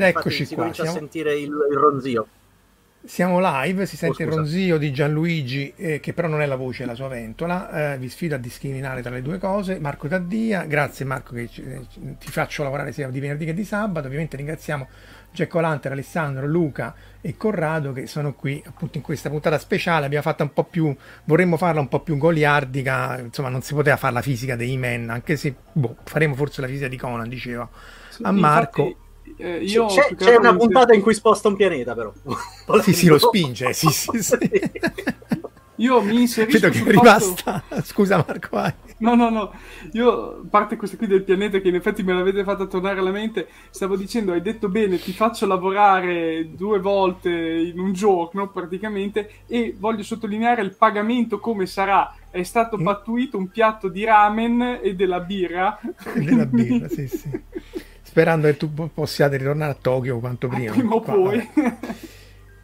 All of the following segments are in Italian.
Ed eccoci si qua. comincia Siamo, a sentire il, il ronzio. siamo live, si sente il scusa. ronzio di Gianluigi, eh, che però non è la voce, è la sua ventola. Eh, vi sfido a discriminare tra le due cose. Marco Taddia, grazie Marco che eh, ti faccio lavorare sia di venerdì che di sabato. Ovviamente ringraziamo Jack Lanter, Alessandro, Luca e Corrado che sono qui appunto in questa puntata speciale. Abbiamo fatto un po' più, vorremmo farla un po' più goliardica, insomma non si poteva fare la fisica dei men, anche se boh, faremo forse la fisica di Conan, diceva a Marco. Infatti, eh, io c'è, c'è una puntata in cui sposta un pianeta, però. Sì, sì, lo spinge, sì, sì, sì. Io mi inserisco Vedo che è rimasta. Scusa Marco, vai. No, no, no, io, a parte questa qui del pianeta che in effetti me l'avete fatta tornare alla mente, stavo dicendo, hai detto bene, ti faccio lavorare due volte in un giorno praticamente e voglio sottolineare il pagamento come sarà. È Mm. stato pattuito un piatto di ramen e della birra. Della birra, sì, sì. Sperando che tu po- possiate ritornare a Tokyo quanto prima. Prima o poi.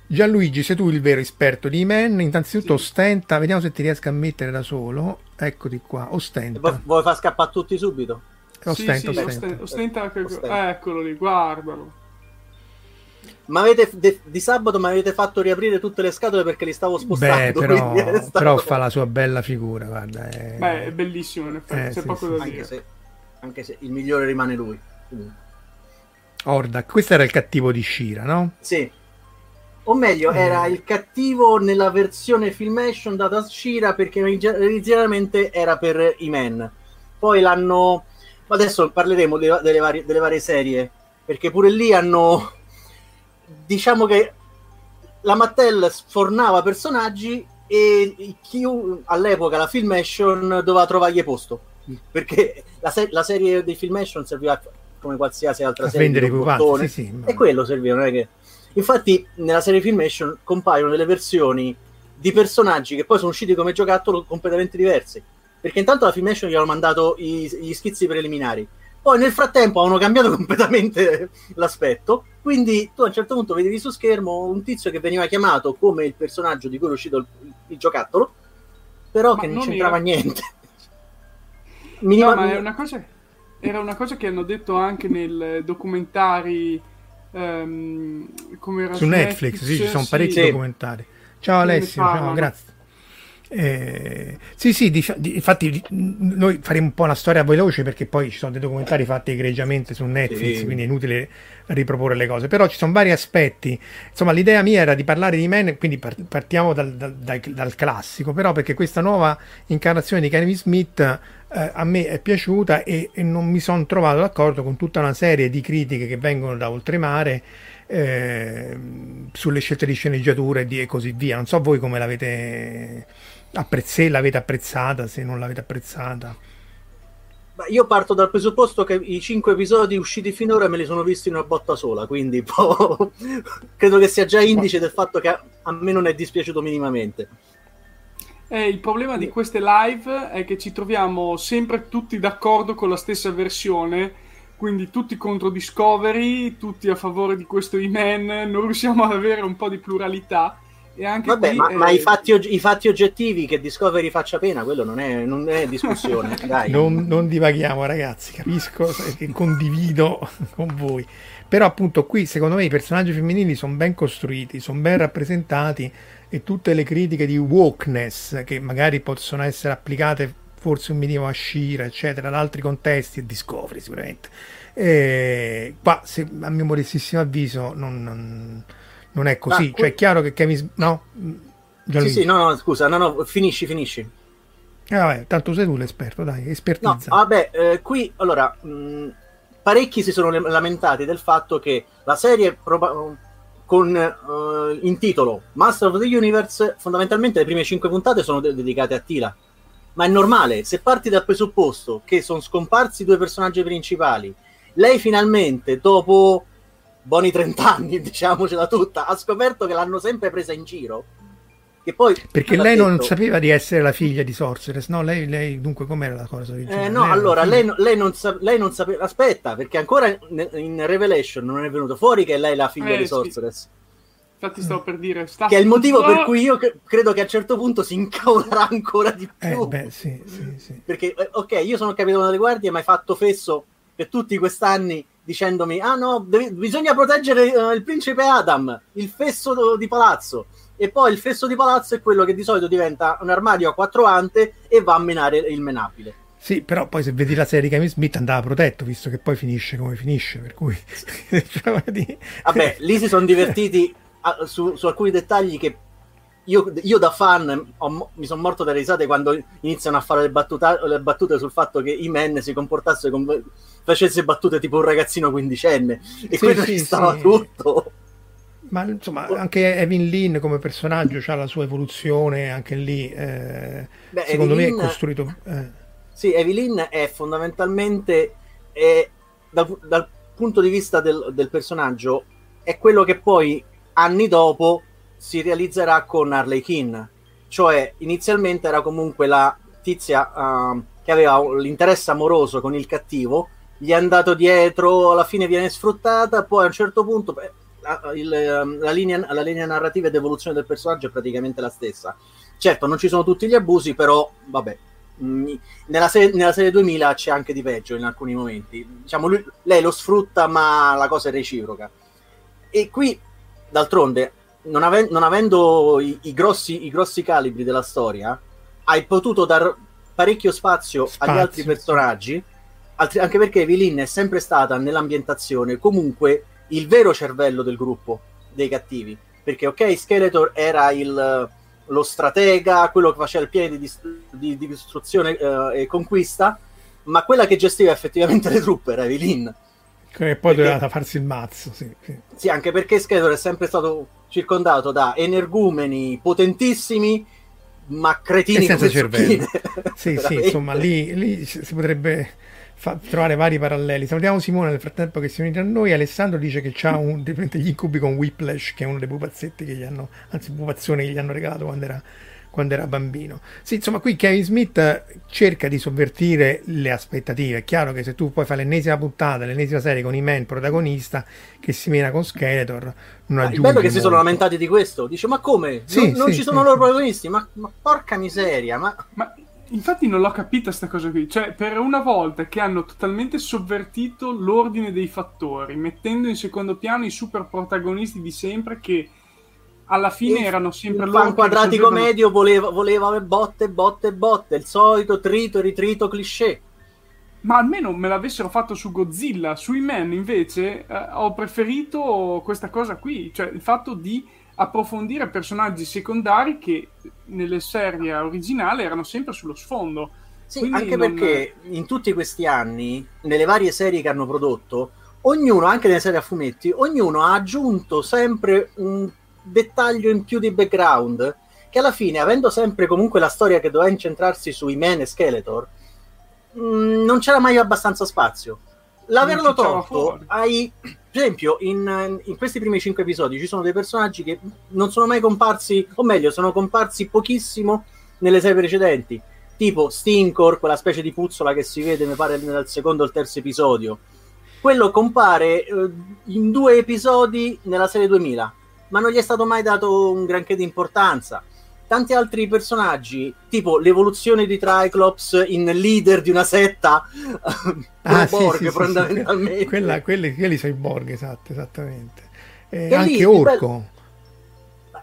Gianluigi, sei tu il vero esperto di men. Innanzitutto ostenta, vediamo se ti riesco a mettere da solo. Eccoti qua, ostenta. vuoi far scappare tutti subito? Ostenta, sì, sì, ostenta. ostenta, ostenta che- Ostenta. Eccolo lì, guardalo. Ma avete de- di sabato mi avete fatto riaprire tutte le scatole perché li stavo spostando. Beh, però, stato- però fa la sua bella figura, guarda. è- Beh, è bellissimo in effetti, Eh, c'è sì, poco sì, da sì. dire. anche, se, anche se il migliore rimane lui. Quindi, Ordak, questo era il cattivo di Shira, no? Sì. O meglio, Eh. era il cattivo nella versione filmation data a Shira perché inizialmente era per i men. Poi l'hanno... Adesso parleremo de- delle, varie, delle varie serie, perché pure lì hanno... Diciamo che la Mattel sfornava personaggi e chi all'epoca la filmation doveva trovargli posto. Perché la, se- la serie dei filmation serviva come qualsiasi altra serie vendere i di pupazzi, robottone. sì, sì. E quello serviva, non è che... Infatti nella serie Filmation compaiono delle versioni di personaggi che poi sono usciti come giocattolo completamente diversi. Perché intanto la Filmation gli hanno mandato i- gli schizzi preliminari. Poi nel frattempo hanno cambiato completamente l'aspetto. Quindi tu a un certo punto vedevi su schermo un tizio che veniva chiamato come il personaggio di cui è uscito il, il giocattolo, però Ma che non, non c'entrava era- niente. No, Minima- ma è una cosa, era una cosa che hanno detto anche nel documentari come era Su Netflix, sì, ci sono parecchi sì. documentari. Ciao Alessio, ciao, grazie. Eh, sì, sì, di, di, infatti noi faremo un po' una storia veloce perché poi ci sono dei documentari fatti egregiamente su Netflix, sì. quindi è inutile riproporre le cose, però ci sono vari aspetti. Insomma, l'idea mia era di parlare di Men, quindi partiamo dal, dal, dal, dal classico, però perché questa nuova incarnazione di Kevin Smith eh, a me è piaciuta e, e non mi sono trovato d'accordo con tutta una serie di critiche che vengono da oltremare eh, sulle scelte di sceneggiatura e, di, e così via. Non so voi come l'avete apprezzata, l'avete apprezzata, se non l'avete apprezzata. Io parto dal presupposto che i cinque episodi usciti finora me li sono visti in una botta sola, quindi credo che sia già indice del fatto che a me non è dispiaciuto minimamente. Eh, il problema di queste live è che ci troviamo sempre tutti d'accordo con la stessa versione, quindi tutti contro Discovery, tutti a favore di questo E-Man, non riusciamo ad avere un po' di pluralità. E anche Vabbè, qui, ma, eh... ma i, fatti, i, fatti, oggettivi che Discovery faccia pena, quello non è, non è discussione. Dai. Non, non, divaghiamo, ragazzi. Capisco che condivido con voi. Però, appunto, qui secondo me i personaggi femminili sono ben costruiti, sono ben rappresentati e tutte le critiche di wokeness che magari possono essere applicate forse un minimo a Shira, eccetera, ad altri contesti e Discovery sicuramente. E qua, se, a mio modestissimo avviso, non, non, non è così. Ah, cioè, è chiaro che Kevin... No? Sì, sì, no, no, scusa, no, no, finisci, finisci. Eh, vabbè, tanto sei tu l'esperto, dai, espertizza. No, vabbè, eh, qui, allora, mh, parecchi si sono lamentati del fatto che la serie... Proba- con uh, in titolo Master of the Universe, fondamentalmente le prime cinque puntate sono de- dedicate a Tila. Ma è normale, se parti dal presupposto che sono scomparsi i due personaggi principali, lei finalmente, dopo buoni 30 anni, diciamocela tutta, ha scoperto che l'hanno sempre presa in giro. Che poi, Perché lei detto, non sapeva di essere la figlia di Sorceress, no? Lei, lei dunque com'era la cosa? Eh, no, lei allora, lei, lei, non sa- lei, non sapeva... Aspetta, perché ancora in, in, Revelation non è venuto fuori che lei è la figlia eh, di Sorceress. Sì. Infatti stavo per dire... Sta che è il motivo per cui io credo che a un certo punto si incavolerà ancora di più. Eh, beh, sì, sì, sì. Perché, eh, ok, io sono capitano delle guardie, ma hai fatto fesso per tutti quest'anni dicendomi ah no, devi, bisogna proteggere uh, il principe Adam, il fesso di palazzo. E poi il fesso di palazzo è quello che di solito diventa un armadio a quattro ante e va a menare il menabile. Sì, però poi se vedi la serie di Kevin Smith andava protetto, visto che poi finisce come finisce, per cui... Vabbè, lì si sono divertiti a, su, su, alcuni dettagli che io, io da fan ho, mi sono morto dalle risate quando iniziano a fare le, battuta, le battute sul fatto che i men si comportasse come facesse battute tipo un ragazzino quindicenne e sì, quello sì, ci stava sì. tutto ma insomma anche Evan Lynn come personaggio ha la sua evoluzione anche lì eh, Beh, secondo Evelyn, me è costruito eh. sì Evelyn è fondamentalmente è, dal, dal, punto di vista del, del, personaggio è quello che poi anni dopo si realizzerà con Harley Quinn cioè inizialmente era comunque la tizia uh, che aveva l'interesse amoroso con il cattivo gli è andato dietro alla fine viene sfruttata poi a un certo punto il, ehm, la, linea, la linea narrativa ed evoluzione del personaggio è praticamente la stessa. Certo, non ci sono tutti gli abusi, però vabbè. Mm, nella, serie, nella serie 2000 c'è anche di peggio in alcuni momenti. Diciamo, lui, lei lo sfrutta, ma la cosa è reciproca. E qui, d'altronde, non, ave- non avendo i, i, grossi, i, grossi, calibri della storia, hai potuto dar parecchio spazio, spazio. agli altri personaggi. Altri, anche perché Evelyn è sempre stata nell'ambientazione comunque il vero cervello del gruppo dei cattivi. Perché, ok, Skeletor era il, lo stratega, quello che faceva il piano di, di, di distruzione uh, e conquista, ma quella che gestiva effettivamente le truppe era Evelyn. E poi perché, doveva farsi il mazzo, sì, sì. sì, anche perché Skeletor è sempre stato circondato da energumeni potentissimi, ma cretini e senza cervello. sì, sì, insomma, lì, lì si potrebbe fa, trovare vari paralleli. Salutiamo Simone nel frattempo che si è unito a noi. Alessandro dice che ha un, degli incubi con Whiplash, che è uno dei pupazzetti che gli hanno, anzi pupazioni che gli hanno regalato quando era, quando era bambino. Sì, insomma, qui Kevin Smith cerca di sovvertire le aspettative. È chiaro che se tu poi fai l'ennesima puntata, l'ennesima serie con i man protagonista che si mena con Skeletor, non ah, aggiunge. È bello che molto. si sono lamentati di questo. Dice, ma come? Sì, non, sì, non ci sono sì, loro protagonisti? Ma, ma, porca miseria, ma... ma Infatti non l'ho capita sta cosa qui, cioè per una volta che hanno totalmente sovvertito l'ordine dei fattori, mettendo in secondo piano i super protagonisti di sempre che alla fine il, erano sempre loro. quadratico risolvevano... medio voleva, voleva botte, botte, botte, il solito trito, ritrito, cliché. Ma almeno me l'avessero fatto su Godzilla, sui Men invece eh, ho preferito questa cosa qui, cioè il fatto di approfondire personaggi secondari che nelle serie originali erano sempre sullo sfondo. Sì, Quindi anche non... perché in tutti questi anni, nelle varie serie che hanno prodotto, ognuno, anche nelle serie a fumetti, ognuno ha aggiunto sempre un dettaglio in più di background che alla fine, avendo sempre comunque la storia che doveva incentrarsi sui Men e Skeletor, mh, mm, non c'era mai abbastanza spazio. L'averlo tolto hai per esempio, in, in, questi primi cinque episodi ci sono dei personaggi che non sono mai comparsi, o meglio, sono comparsi pochissimo nelle serie precedenti, tipo Stinkor, quella specie di puzzola che si vede, mi pare, nel secondo o il terzo episodio. Quello compare eh, in due episodi nella serie 2000, ma non gli è stato mai dato un granché di importanza tanti altri personaggi, tipo l'evoluzione di Triclops in leader di una setta, ah, Borg sì, sì, fondamentalmente. Sì, Quella, quelli, quelli sono i Borg, esatto, esattamente. Eh, anche lì, Orco.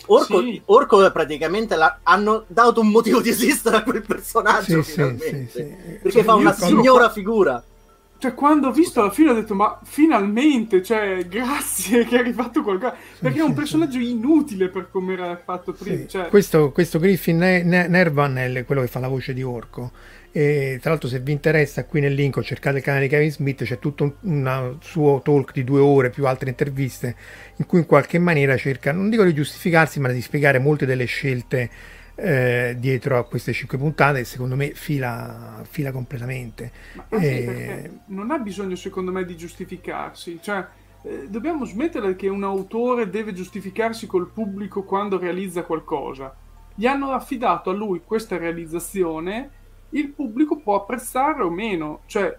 Orco, sì. Orco praticamente la, hanno dato un motivo di esistere a quel personaggio sì, finalmente, sì, perché fa una signora figura cioè, quando ho visto alla fine ho detto, ma finalmente, cioè, grazie che hai fatto qualcosa. Perché è un personaggio inutile per come era fatto prima. Sì. Cioè... Questo, questo, Griffin ne- ne- Nervan è quello che fa la voce di Orco. E tra l'altro, se vi interessa, qui nel link cercate il canale di Kevin Smith, c'è tutto un, un suo talk di due ore più altre interviste in cui in qualche maniera cerca, non dico di giustificarsi, ma di spiegare molte delle scelte eh, dietro a queste cinque puntate, secondo me fila, fila completamente. Eh, non ha bisogno, secondo me, di giustificarsi. Cioè, eh, dobbiamo smettere che un autore deve giustificarsi col pubblico quando realizza qualcosa. Gli hanno affidato a lui questa realizzazione, il pubblico può apprezzare o meno. Cioè,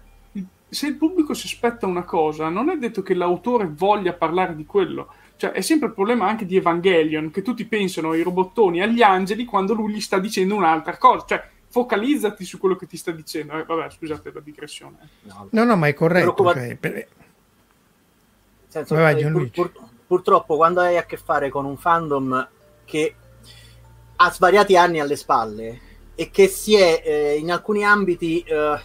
se il pubblico si aspetta una cosa, non è detto che l'autore voglia parlare di quello cioè, è sempre il problema anche di Evangelion, che tutti pensano ai robottoni, agli angeli, quando lui gli sta dicendo un'altra cosa. Cioè, focalizzati su quello che ti sta dicendo. Eh, vabbè, scusate la digressione. No, no, no ma è corretto. Cioè, per... senso, vai, eh, pur, pur, purtroppo, quando hai a che fare con un fandom che ha svariati anni alle spalle e che si è eh, in alcuni ambiti eh,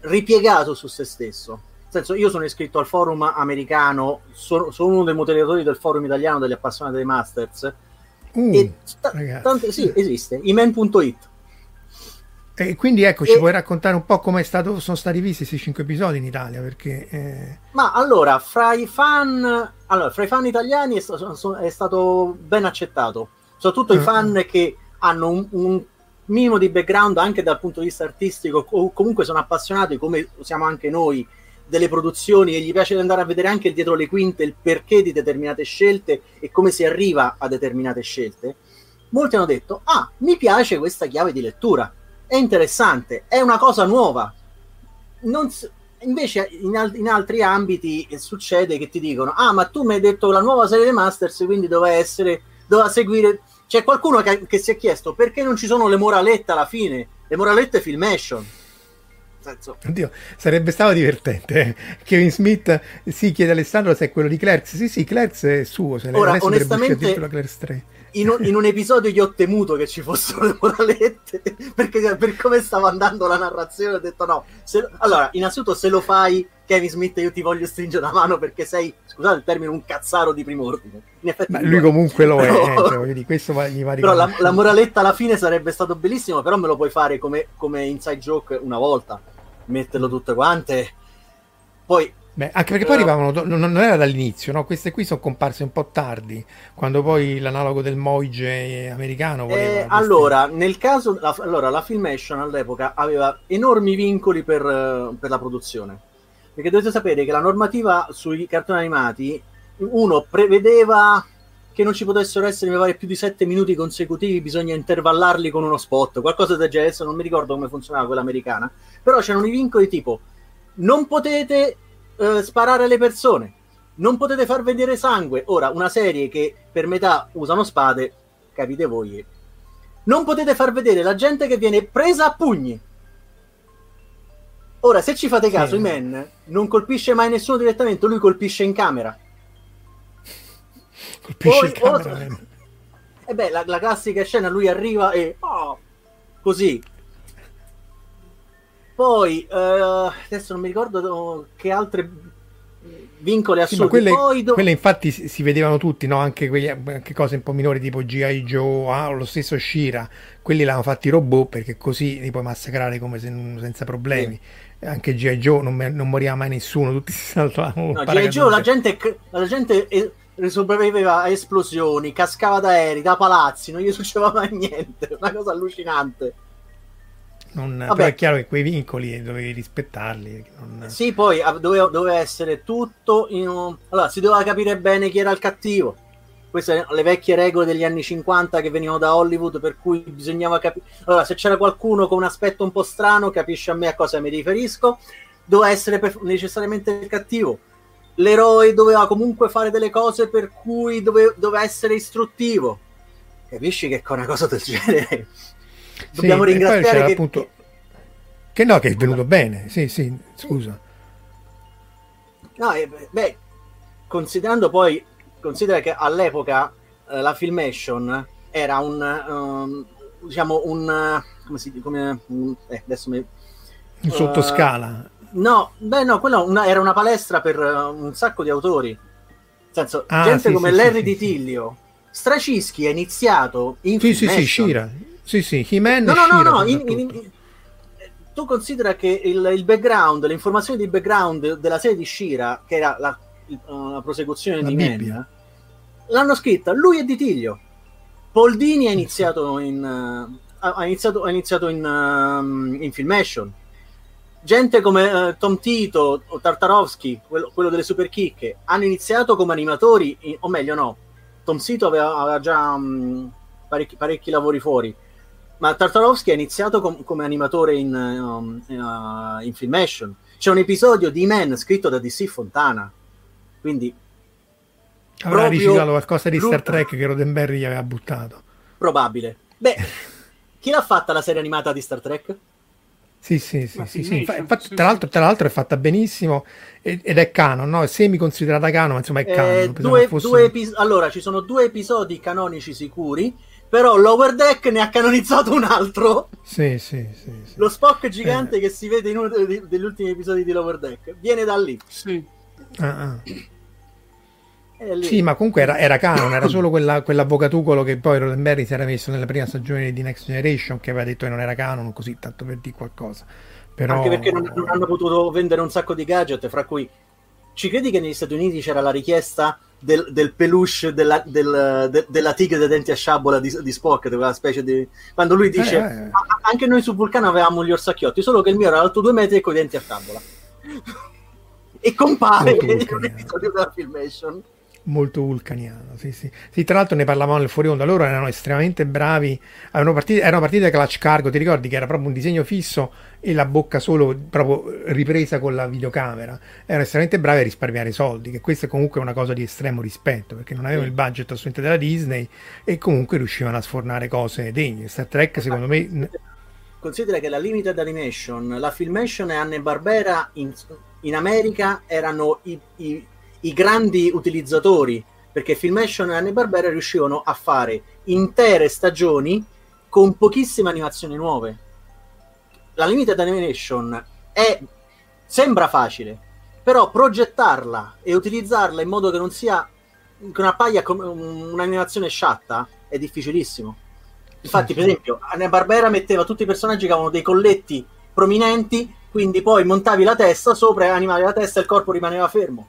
ripiegato su se stesso, senso, io sono iscritto al forum americano, sono, sono uno dei moderatori del forum italiano degli appassionati dei Masters. Uh, e sta, tante, sì, esiste, imen.it. E quindi ecco, ci e... puoi raccontare un po' come sono stati visti questi cinque episodi in Italia? Perché, eh... Ma allora, fra i fan, allora, fra i fan italiani è, stato, è stato ben accettato, soprattutto uh-huh. i ah, fan ah. che hanno un, un, minimo di background anche dal punto di vista artistico, o comunque sono appassionati come siamo anche noi delle produzioni e gli piace andare a vedere anche dietro le quinte il perché di determinate scelte e come si arriva a determinate scelte, molti hanno detto, ah, mi piace questa chiave di lettura, è interessante, è una cosa nuova. S- invece in, al- in, altri ambiti succede che ti dicono, ah, ma tu mi hai detto la nuova serie dei Masters, quindi doveva essere, doveva seguire... C'è qualcuno che, che si è chiesto perché non ci sono le moralette alla fine, le moralette filmation senso... Oddio, sarebbe stato divertente. Eh. Kevin Smith si chiede a Alessandro se è quello di Clerks. Sì, sì, Clerks è suo. Se Ora, onestamente, Clerks 3. In un, in un, episodio io ho temuto che ci fossero le moralette perché per come stava andando la narrazione ho detto no. Se, allora, innanzitutto se lo fai Kevin Smith io ti voglio stringere la mano perché sei, scusate il termine, un cazzaro di prim'ordine. Ma lui comunque lo però, è, eh, cioè, questo gli va Però la, la, moraletta alla fine sarebbe stato bellissimo, però me lo puoi fare come, come inside joke una volta, metterlo tutte quante. Poi Beh, anche perché poi arrivavano, non era dall'inizio, no? queste qui sono comparse un po' tardi, quando poi l'analogo del Moige americano voleva... Eh, allora, nel caso, la, allora, la Filmation all'epoca aveva enormi vincoli per, per la produzione perché dovete sapere che la normativa sui cartoni animati, uno prevedeva che non ci potessero essere, mi pare, più di sette minuti consecutivi, bisogna intervallarli con uno spot, qualcosa del genere, adesso non mi ricordo come funzionava quella americana, però c'erano i vincoli tipo non potete eh, sparare alle persone, non potete far vedere sangue. Ora, una serie che per metà usano spade, capite voi, non potete far vedere la gente che viene presa a pugni Ora, se ci fate caso, sì. Man non colpisce mai nessuno direttamente, lui colpisce in camera. Colpisce Poi, in camera. E beh, la, la classica scena, lui arriva e... Oh, così. Poi, eh, adesso non mi ricordo che altre vincoli Sì, assurdi. quelle, Poi do- quelle infatti si si vedevano tutti, no? Anche, quegli- anche cose un po' minori tipo G.I. Joe ah, lo stesso Shira, quelli l'hanno fatti robot perché così li puoi massacrare come se- senza problemi. Anche G.I. Joe non, non moriva mai nessuno, tutti si saltavano. No, G.I. Joe, la gente, la gente eh, sopravviveva a esplosioni, cascava da aerei, da palazzi, non gli succedeva mai niente. Una cosa allucinante. Non- Vabbè. è chiaro che quei vincoli dovevi rispettarli. non- Sì, poi ah, doveva, doveva essere tutto in un- Allora, si doveva capire bene chi era il cattivo. Queste sono le vecchie regole degli anni 50 che venivano da Hollywood, per cui bisognava capire. Allora, se c'era qualcuno con un aspetto un po' strano, capisci a me a cosa mi riferisco. Doveva essere per- necessariamente il cattivo. L'eroe doveva comunque fare delle cose per cui dove- doveva essere istruttivo. Capisci che con una cosa del genere Sì, dobbiamo poi ringraziare che, appunto- Che no, che è venuto bene. Sì, sì, scusa. No, eh, beh, considerando poi, considera che all'epoca eh, la Filmation era un, ehm, diciamo, un, come si dice, come, un- eh, adesso mi... Eh, sottoscala. No, beh no, quella una- era una palestra per eh, un sacco di autori. Nel senso, Ah, gente sì, come sì, Larry sì, Di Tiglio. Stracischi è iniziato in Sì, sì, sì. Shira. Sì, sì, He-Man No, no, no, no, in- in- in- tu considera che il, il background, le informazioni di background della serie di Shira, che era la, uh, la prosecuzione La di. Men, l'hanno scritta lui e Di Tiglio. Poldini ha iniziato in, uh, ha ha iniziato, ha iniziato in, um, in Filmation. Gente come uh, Tom Tito o Tartarovsky, quello, quello delle super chicche, hanno iniziato come animatori, in- o meglio no, Tom Tito aveva, aveva già um, parecchi, parecchi lavori fuori, ma Tartarovsky ha iniziato com- come animatore in, um, uh, in Filmation. C'è un episodio di Man scritto da DC Fontana, quindi Avrà riciclato qualcosa di Star Trek che Roddenberry gli aveva buttato. probabile. Beh, chi l'ha fatta la serie animata di Star Trek? Sì, sì, sì, sì, sì. Infatti, tra, l'altro, tra l'altro è fatta benissimo ed è canon, no? È semi considerata canon, ma insomma è Eh, canon. pensavo due, fosse- due epi- allora, ci sono due episodi canonici sicuri, però Lower Deck ne ha canonizzato un altro. Sì, sì, sì, sì. Lo Spock gigante Eh. che si vede in uno degli, degli ultimi episodi di Lower Deck viene da lì. Sì. Ah, ah. Sì, ma comunque era, era canon, era solo quella, quell'avvocatucolo che poi Roddenberry si era messo nella prima stagione di Next Generation che aveva detto che non era canon, così tanto per dire qualcosa. Però... Anche perché non, non hanno potuto vendere un sacco di gadget, fra cui ci credi che negli Stati Uniti c'era la richiesta del, del peluche della, del- de- della tigre dei denti a sciabola di, di Spock, quella specie di... Quando lui dice, Eh, eh. "Ah, anche noi su Vulcano avevamo gli orsacchiotti, solo che il mio era alto due metri e con i denti a sciabola. e compare in un episodio della Filmation. Molto vulcaniano. Sì, sì. Sì, tra l'altro ne parlavamo nel fuori onda. Loro erano estremamente bravi. Erano partiti, erano partiti da Clutch Cargo. Ti ricordi che era proprio un disegno fisso e la bocca solo proprio ripresa con la videocamera. Erano estremamente bravi a risparmiare soldi. Che questa è comunque una cosa di estremo rispetto perché non avevano il budget assolutamente della Disney e comunque riuscivano a sfornare cose degne. Star Trek, secondo me. Considera che la Limited Animation, la Filmation e Anne Barbera in, in America erano i, i- i grandi utilizzatori perché Filmation e Anne Barbera riuscivano a fare intere stagioni con pochissime animazioni nuove. La Limited Animation è, sembra facile, però progettarla e utilizzarla in modo che non sia che non appaia come un'animazione sciatta è difficilissimo. Infatti, per esempio, Anna Barbera metteva tutti i personaggi che avevano dei colletti prominenti, quindi poi montavi la testa sopra e animavi la testa e il corpo rimaneva fermo.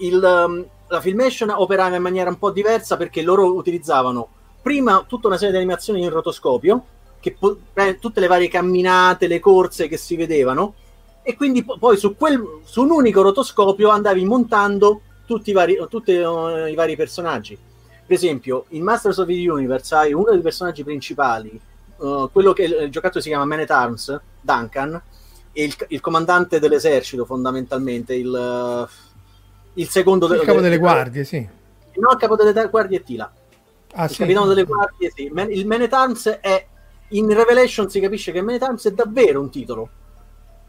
Il, um, la Filmation operava in maniera un po' diversa perché loro utilizzavano prima tutta una serie di animazioni in rotoscopio, che po- eh, tutte le varie camminate, le corse che si vedevano, e quindi po- poi su, quel, su un unico rotoscopio andavi montando tutti i vari, tutti, eh, i vari personaggi. Per esempio, in Masters of the Universe hai uno dei personaggi principali, eh, quello che il giocattolo si chiama Man at Arms, Duncan, il, il comandante dell'esercito fondamentalmente, il, eh, il secondo... Il de- capo de- delle de- guardie, sì. No, il capo delle guardie è Tila. Ah, il sì. capitano delle guardie, sì. Man- il Man at Arms è... In Revelation si capisce che Man at Arms è davvero un titolo.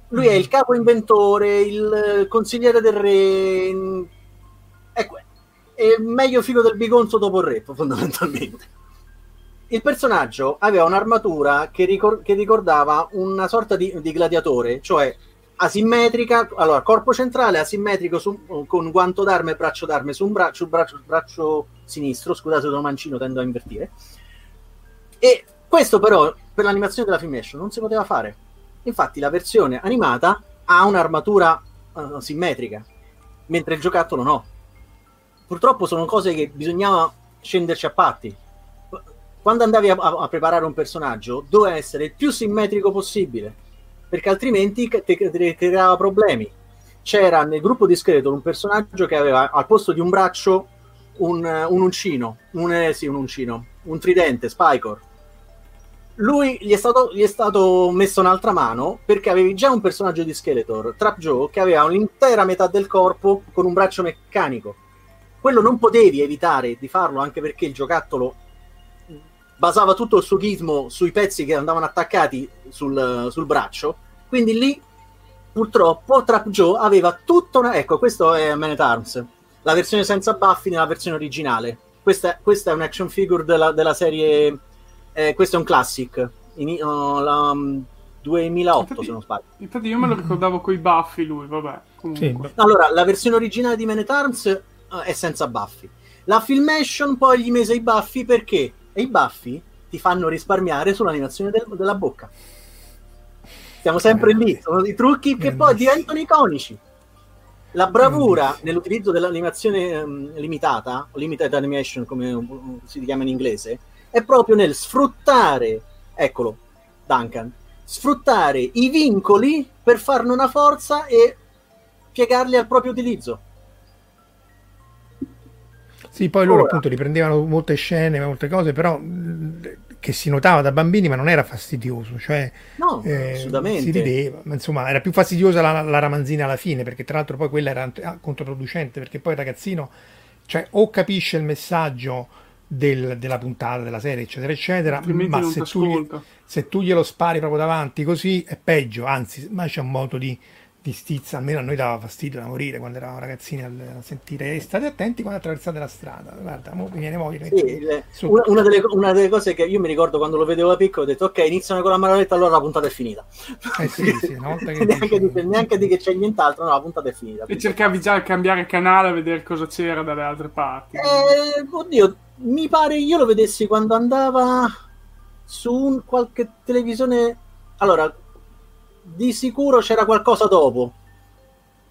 Lui è il capo inventore, il eh, consigliere del re... È, è meglio figo del bigonzo dopo il re, fondamentalmente. il personaggio aveva un'armatura che, ricor- che ricordava una sorta di, di, gladiatore, cioè asimmetrica, allora corpo centrale asimmetrico su, con guanto d'arma e braccio d'arma su un braccio, braccio, braccio sinistro, scusate sono mancino, tendo a invertire. E questo però per l'animazione della Filmation non si poteva fare. Infatti la versione animata ha un'armatura uh, simmetrica, mentre il giocattolo no. Purtroppo sono cose che bisognava scenderci a patti quando andavi a, a, preparare un personaggio, doveva essere il più simmetrico possibile, perché altrimenti ti creava problemi. C'era nel gruppo di Skeleton un personaggio che aveva al posto di un braccio un, un uncino, un, eh, sì, un uncino, un tridente, Spycor. Lui gli è, stato, gli è stato messo un'altra mano perché avevi già un personaggio di Skeletor, Trap Joe, che aveva un'intera metà del corpo con un braccio meccanico. Quello non potevi evitare di farlo anche perché il giocattolo basava tutto il suo gizmo sui pezzi che andavano attaccati sul, sul braccio. Quindi lì, purtroppo, Trap Joe aveva tutta una. Ecco, questo è Man at Arms, la versione senza baffi nella versione originale. Questa, questa è un action figure della, della serie. Eh, questo è un classic. In, uh, la, um, 2008 infatti, se non sbaglio. Infatti io me lo ricordavo con i baffi lui, vabbè. Sì. Allora, la versione originale di Man at Arms uh, è senza baffi. La Filmation poi gli mise i baffi perché e i baffi ti fanno risparmiare sull'animazione del, della bocca. Siamo sempre lì, sono i trucchi che poi diventano iconici. La bravura nell'utilizzo dell'animazione um, limitata, limited animation come si chiama in inglese, è proprio nel sfruttare, eccolo, Duncan, sfruttare i vincoli per farne una forza e piegarli al proprio utilizzo. Sì, poi loro Ora. appunto riprendevano molte scene, molte cose, però che si notava da bambini, ma non era fastidioso, cioè no, eh, assolutamente. si rideva, ma insomma era più fastidiosa la, la, ramanzina alla fine, perché tra l'altro poi quella era ah, controproducente, perché poi il ragazzino cioè, o capisce il messaggio del, della puntata, della serie, eccetera, eccetera, ma se tu, se tu, glielo spari proprio davanti così è peggio, anzi, ma c'è un modo di di stizza, almeno a noi dava fastidio da morire quando eravamo ragazzini a, sentire. State attenti quando attraversate la strada guarda, mi viene voglia sì, una, una, delle, una, delle, cose che io mi ricordo quando lo vedevo da piccolo ho detto ok iniziano con la manovetta allora la puntata è finita. Eh sì, sì, che neanche, dice... di, neanche, di, che c'è nient'altro no la puntata è finita e cercavi già di cambiare canale a vedere cosa c'era dalle altre parti. Eh, oddio mi pare io lo vedessi quando andava su un, qualche televisione allora di sicuro c'era qualcosa dopo.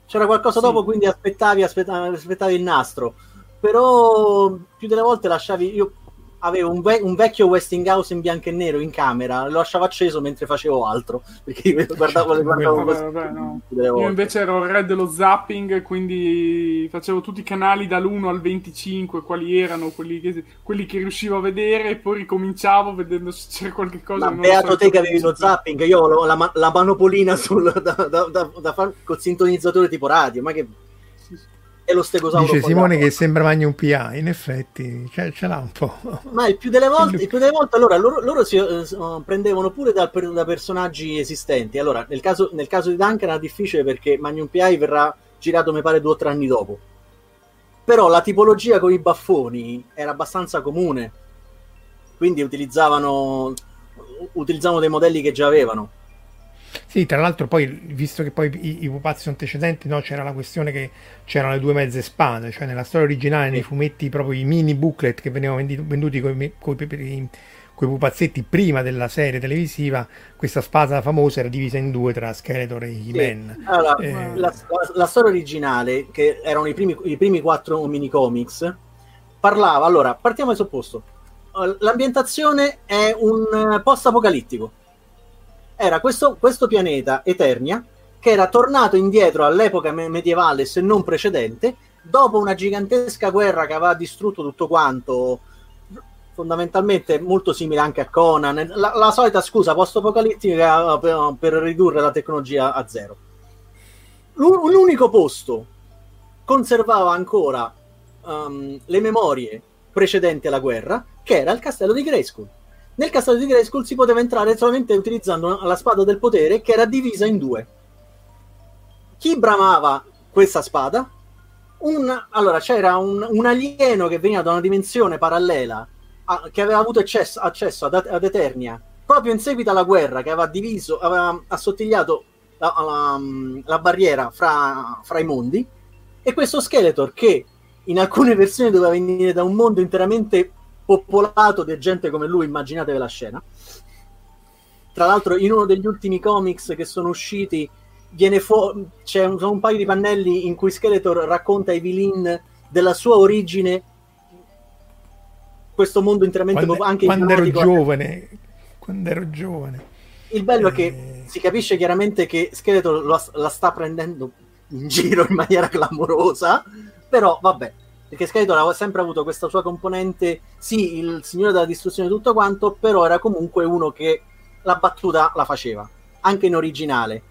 C'era qualcosa sì. dopo, quindi aspettavi, aspettavi, aspettavi il nastro. Però più delle volte lasciavi. Io avevo un, ve- un, vecchio Westinghouse in bianco e nero in camera, lo lasciavo acceso mentre facevo altro, perché guardavo le guardavo vabbè, vabbè, no. Io invece ero il re dello zapping, quindi facevo tutti i canali dall'1 al 25, quali erano quelli che, quelli che riuscivo a vedere, e poi ricominciavo vedendo se c'era qualche cosa. Ma beato te che avevi lo zapping, io ho la, la manopolina sul, da, da, da, da fare col sintonizzatore tipo radio, ma che e lo stegosauro. Dice Simone che sembra Magno un PA, in effetti ce, ce l'ha un po'. Ma il più delle volte, il più delle volte allora, loro, loro si uh, prendevano pure da, da, personaggi esistenti. Allora, nel caso, nel caso di Duncan era difficile perché Magnum PI verrà girato, mi pare, due o tre anni dopo. Però la tipologia con i baffoni era abbastanza comune. Quindi utilizzavano, utilizzavano dei modelli che già avevano. Sì, tra l'altro poi, visto che poi i, i pupazzi sono antecedenti, no, c'era la questione che c'erano le due mezze spade, cioè nella storia originale, nei fumetti, proprio i mini booklet che venivano venduti, venduti con i pupazzetti prima della serie televisiva, questa spada famosa era divisa in due tra Skeletor e He-Man. Sì. Allora, eh... la, la, la, storia originale, che erano i primi, i primi quattro mini comics, parlava, allora, partiamo dal supposto. L'ambientazione è un post-apocalittico era questo, questo pianeta Eternia che era tornato indietro all'epoca medievale, se non precedente, dopo una gigantesca guerra che aveva distrutto tutto quanto, fondamentalmente molto simile anche a Conan, la, la solita scusa post-apocalittica per, per, ridurre la tecnologia a zero. L'unico posto conservava ancora um, le memorie precedenti alla guerra, che era il castello di Grayskull. Nel castello di Grayskull si poteva entrare solamente utilizzando la spada del potere che era divisa in due. Chi bramava questa spada? Un, allora c'era un, un alieno che veniva da una dimensione parallela a, che aveva avuto accesso, accesso ad, ad, Eternia proprio in seguito alla guerra che aveva diviso, aveva assottigliato la, la, la barriera fra, fra, i mondi, e questo Skeletor che in alcune versioni doveva venire da un mondo interamente popolato di gente come lui, immaginatevi la scena. Tra l'altro, in uno degli ultimi comics che sono usciti, fu- c'è un, un, paio di pannelli in cui Skeletor racconta ai villain della sua origine questo mondo interamente quando, anche quando ero giovane quando ero giovane il bello eh... è che eh. si capisce chiaramente che Skeletor la, la sta prendendo in giro in maniera clamorosa però vabbè perché Skeletor aveva sempre avuto questa sua componente sì il signore della distruzione e tutto quanto però era comunque uno che la battuta la faceva anche in originale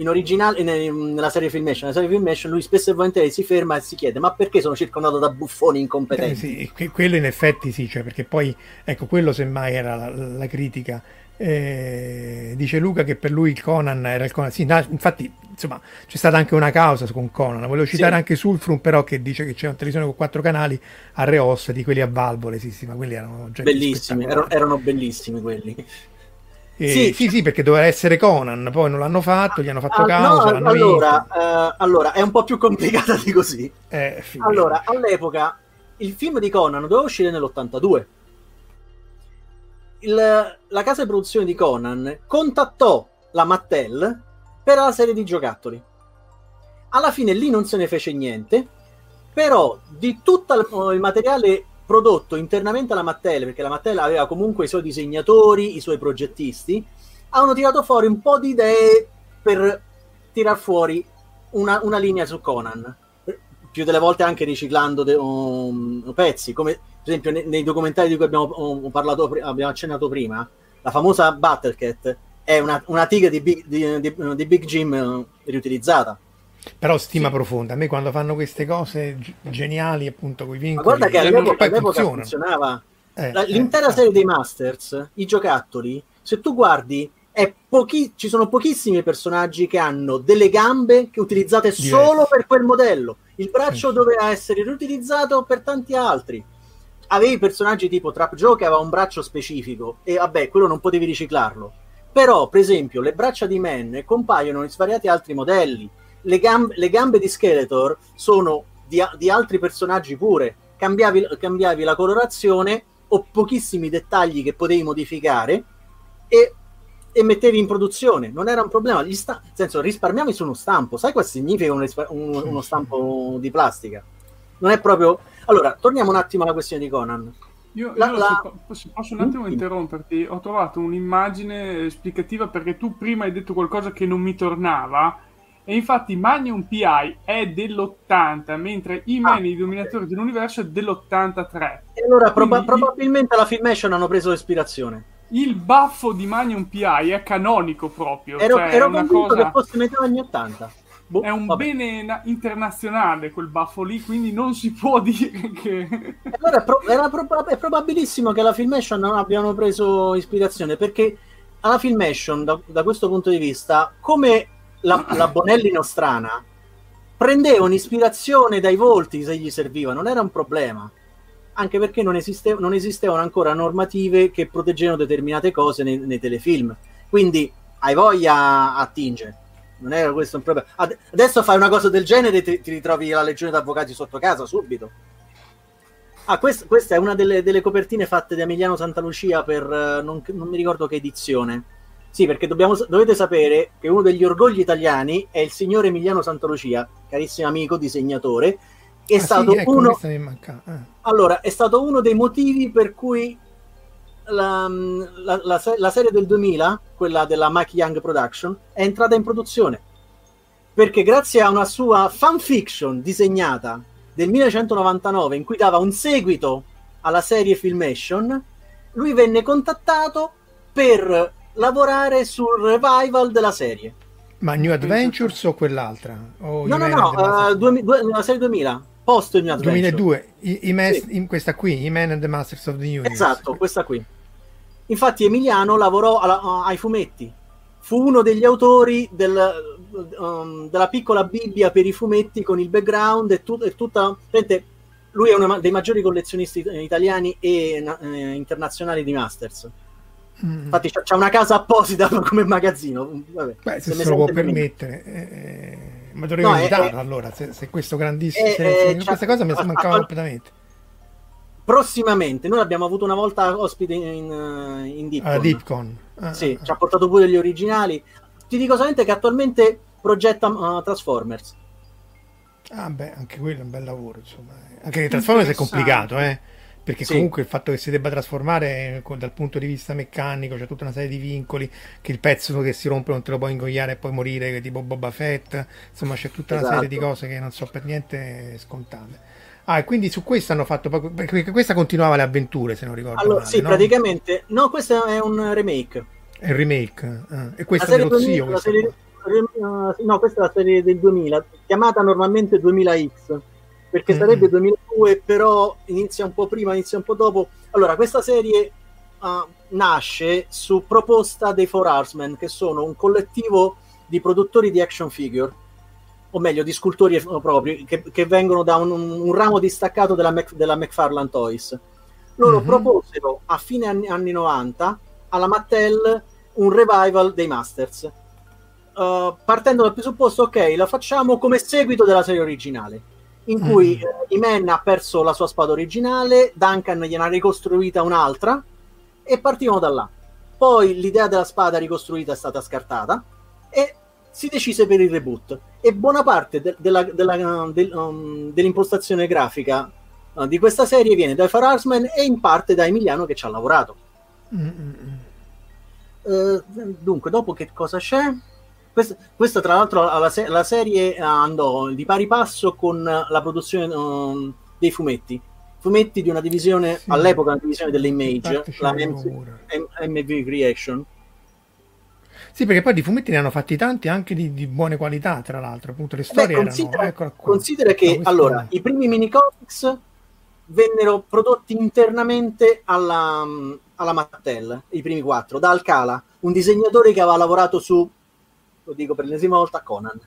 in originale nella serie Filmation, nella serie Filmation lui spesso e volentieri si ferma e si chiede ma perché sono circondato da buffoni incompetenti? Eh sì, quello in effetti sì, cioè perché poi ecco quello semmai era la, la critica. Eh, dice Luca che per lui il Conan era il Conan. Sì, no, infatti, insomma, c'è stata anche una causa con Conan. Volevo citare sì. anche Sulfrum, però, che dice che c'è una televisione con quattro canali a Reos di quelli a valvole. Sì, sì, ma quelli erano bellissimi. Erano, erano bellissimi quelli. Sì. sì. sì, perché doveva essere Conan, poi non l'hanno fatto, gli hanno fatto ah, causa. No, allora, eh, allora, è un po' più complicata di così. Eh, allora, all'epoca il film di Conan doveva uscire nell'82. Il, la casa di produzione di Conan contattò la Mattel per la serie di giocattoli. Alla fine lì non se ne fece niente, però di tutto il materiale prodotto internamente alla Mattel, perché la Mattel aveva comunque i suoi disegnatori, i suoi progettisti, hanno tirato fuori un po' di idee per tirar fuori una, una linea su Conan. Più delle volte anche riciclando de, um, pezzi, come per esempio nei, nei, documentari di cui abbiamo um, parlato, abbiamo accennato prima, la famosa Battlecat è una, una tigre di Big, di, di, di Big Jim uh, riutilizzata però stima sì. profonda. A me quando fanno queste cose geniali, appunto, con i vincoli... Ma guarda che all'epoca, all'epoca funzionava. Eh, L'intera eh, serie dei Masters, i giocattoli, se tu guardi, pochi... ci sono pochissimi personaggi che hanno delle gambe che utilizzate Diverse. solo per quel modello. Il braccio doveva essere riutilizzato per tanti altri. Avevi personaggi tipo Trap Joe che aveva un braccio specifico e vabbè, quello non potevi riciclarlo. Però, per esempio, le braccia di Man compaiono in svariati altri modelli le, gambe, le gambe di Skeletor sono di, di altri personaggi pure. Cambiavi, cambiavi, la colorazione o pochissimi dettagli che potevi modificare e, e mettevi in produzione. Non era un problema. Gli sta- nel senso, risparmiavi su uno stampo. Sai cosa significa un rispa- un, uno stampo di plastica? Non è proprio. Allora, torniamo un attimo alla questione di Conan. Io, la, io la... Se, posso un attimo interromperti? Ho trovato un'immagine esplicativa perché tu prima hai detto qualcosa che non mi tornava e infatti Magnum PI è dell'80, mentre E-Man, ah. i dominatori dell'universo, è dell'83. E allora proba- probabilmente alla Filmation hanno preso ispirazione. Il baffo di Magnum PI è canonico proprio. Ero, cioè ero convinto cosa... che fosse metà anni 80. Boh, è un vabbè. bene na- internazionale quel baffo lì, quindi non si può dire che... allora è, pro- era pro- è probabilissimo che la Filmation non abbiano preso ispirazione, perché alla Filmation, da, da questo punto di vista, come la, la Bonelli nostrana prendevano ispirazione dai volti se gli serviva, non era un problema. Anche perché non, esiste, non esistevano ancora normative che proteggevano determinate cose nei, nei telefilm. Quindi hai voglia a attingere. Non era questo un problema. Ad, adesso fai una cosa del genere e ti, ti, ritrovi la legione d'avvocati sotto casa subito. Ah, quest, questa è una delle, delle, copertine fatte da Emiliano Santalucia per non, non mi ricordo che edizione sì, perché dobbiamo, dovete sapere che uno degli orgogli italiani è il signor Emiliano Santalucia, carissimo amico disegnatore. È ah, stato sì, ecco, uno... Eh. Allora, è stato uno dei motivi per cui la, la, la, la, serie del 2000, quella della Mike Young Production, è entrata in produzione. Perché grazie a una sua fanfiction disegnata del 1999 in cui dava un seguito alla serie Filmation, lui venne contattato per lavorare sul revival della serie. Ma New Adventures o quell'altra? O no, no, no, uh, due, due, la serie 2000, post New Adventures. 2002, I, I Mas- sì. in questa qui, I Man and the Masters of the Universe. Esatto, questa qui. Infatti Emiliano lavorò alla, uh, ai fumetti, fu uno degli autori del, um, della piccola Bibbia per i fumetti con il background e, tu, e tutta... Vedete, lui è uno dei maggiori collezionisti italiani e eh, internazionali di Masters. Mm. Infatti c'ha una casa apposita come magazzino. Vabbè, Beh, se se, lo può permettere. Eh, eh, ma dovrei no, evitarlo allora, se, se, questo grandissimo... Eh, se, eh, questa cosa mi mancava completamente. Prossimamente, noi l'abbiamo avuto una volta ospite in, in Deepcon. Uh, Deepcon. Uh, sì, uh, ci ha portato pure gli originali. Ti dico solamente che attualmente progetta uh, Transformers. Ah beh, anche quello è un bel lavoro, insomma. Anche che Transformers è complicato, eh perché sì. comunque il fatto che si debba trasformare dal punto di vista meccanico c'è tutta una serie di vincoli che il pezzo che si rompe non te lo puoi ingoiare e poi morire tipo Boba Fett insomma c'è tutta una esatto. serie di esatto. cose che non so per niente scontate ah e quindi su questa hanno fatto perché questa continuava le avventure se non ricordo allora, male, sì no? praticamente no questo è un remake è un remake ah. e questa è dello 2000, zio serie, no questa è la serie del 2000 chiamata normalmente 2000X perché sarebbe 2002, però inizia un po' prima, inizia un po' dopo. Allora, questa serie uh, nasce su proposta dei Four Horsemen, che sono un collettivo di produttori di action figure, o meglio, di scultori propri, che, che vengono da un, un, ramo distaccato della, Mac, della McFarlane Toys. Loro mm-hmm. proposero a fine anni, anni 90 alla Mattel un revival dei Masters. Uh, partendo dal presupposto, ok, la facciamo come seguito della serie originale in cui mm. eh, Iman ha perso la sua spada originale, Duncan gliene ha ricostruita un'altra e partivano da là. Poi l'idea della spada ricostruita è stata scartata e si decise per il reboot. E buona parte de- della, della, de- um, dell'impostazione grafica uh, di questa serie viene da Far Arsman e in parte da Emiliano che ci ha lavorato. Mm-hmm. Uh, dunque, dopo che cosa c'è? Questa, questa, tra l'altro la, la, serie andò di pari passo con la produzione um, dei fumetti. Fumetti di una divisione sì. all'epoca una divisione delle Image la MV Creation. Sì, perché poi di fumetti ne hanno fatti tanti anche di, di buone qualità, tra l'altro, appunto le storie Beh, considera, erano... Considera che, no, allora, i primi mini comics vennero prodotti internamente alla, alla Mattel, i primi quattro, da Alcala, un disegnatore che aveva lavorato su lo dico per l'ennesima volta, Conan.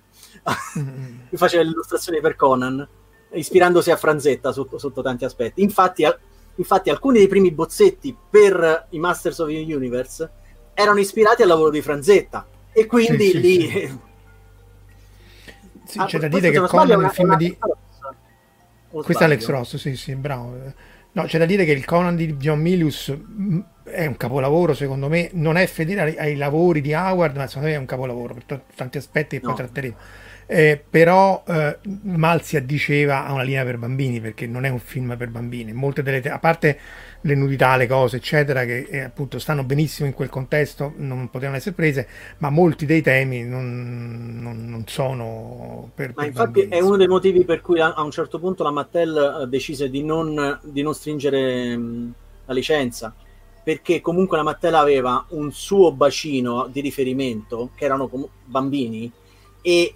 Mm. faceva le illustrazioni per Conan, ispirandosi a Franzetta sotto, sotto tanti aspetti. Infatti, a, infatti, alcuni dei primi bozzetti per i Masters of the Universe erano ispirati al lavoro di Franzetta. E quindi sì, lì... Sì, sì. ah, c'è da dire che Conan nel film di... Questo è Alex Ross, sì, sì, bravo. No, c'è da dire che il Conan di John Milius è un capolavoro secondo me, non è fedele ai, lavori di Howard, ma secondo me è un capolavoro per t- tanti aspetti che no. poi tratteremo. Eh, però eh, mal si addiceva a una linea per bambini perché non è un film per bambini. Molte delle te- a parte le nudità, le cose, eccetera, che eh, appunto stanno benissimo in quel contesto, non potevano essere prese, ma molti dei temi non, non, non sono per, ma per infatti bambini. è uno dei motivi per cui a, a un certo punto la Mattel eh, decise di non, di non stringere mh, la licenza perché comunque la Mattel aveva un suo bacino di riferimento, che erano com- bambini, e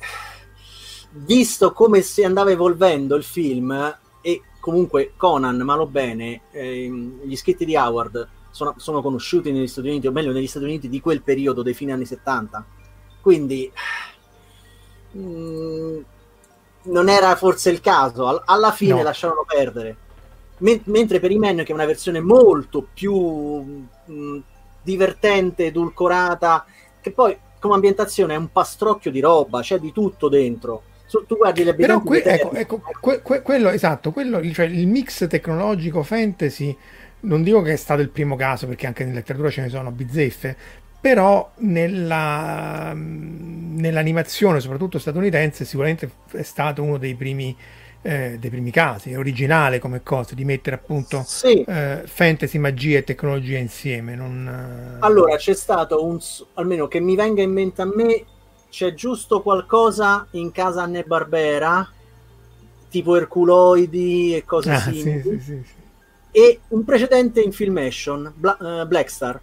visto come si andava evolvendo il film, e comunque Conan, malo bene, ehm, gli scritti di Howard sono, sono, conosciuti negli Stati Uniti, o meglio negli Stati Uniti di quel periodo, dei fine anni 70, quindi mh, mm, non era forse il caso, All- alla fine no. lasciarono perdere Men- mentre per i Men, che è una versione molto più mh, divertente, edulcorata, che poi come ambientazione è un pastrocchio di roba, c'è di tutto dentro. So, tu guardi le Però que- ecco, ecco que- que- quello esatto, quello, cioè il mix tecnologico fantasy, non dico che è stato il primo caso, perché anche nella letteratura ce ne sono bizzeffe, però nella, nell'animazione, soprattutto statunitense, sicuramente è stato uno dei primi eh, dei primi casi, è originale come cosa, di mettere appunto sì. eh, fantasy, magia e tecnologia insieme. Non, eh... Allora c'è stato un, almeno che mi venga in mente a me, c'è giusto qualcosa in casa Anne Barbera, tipo Erculoidi e cose ah, simili. Sì, sì, e un precedente in Filmation, Bla- uh, Blackstar.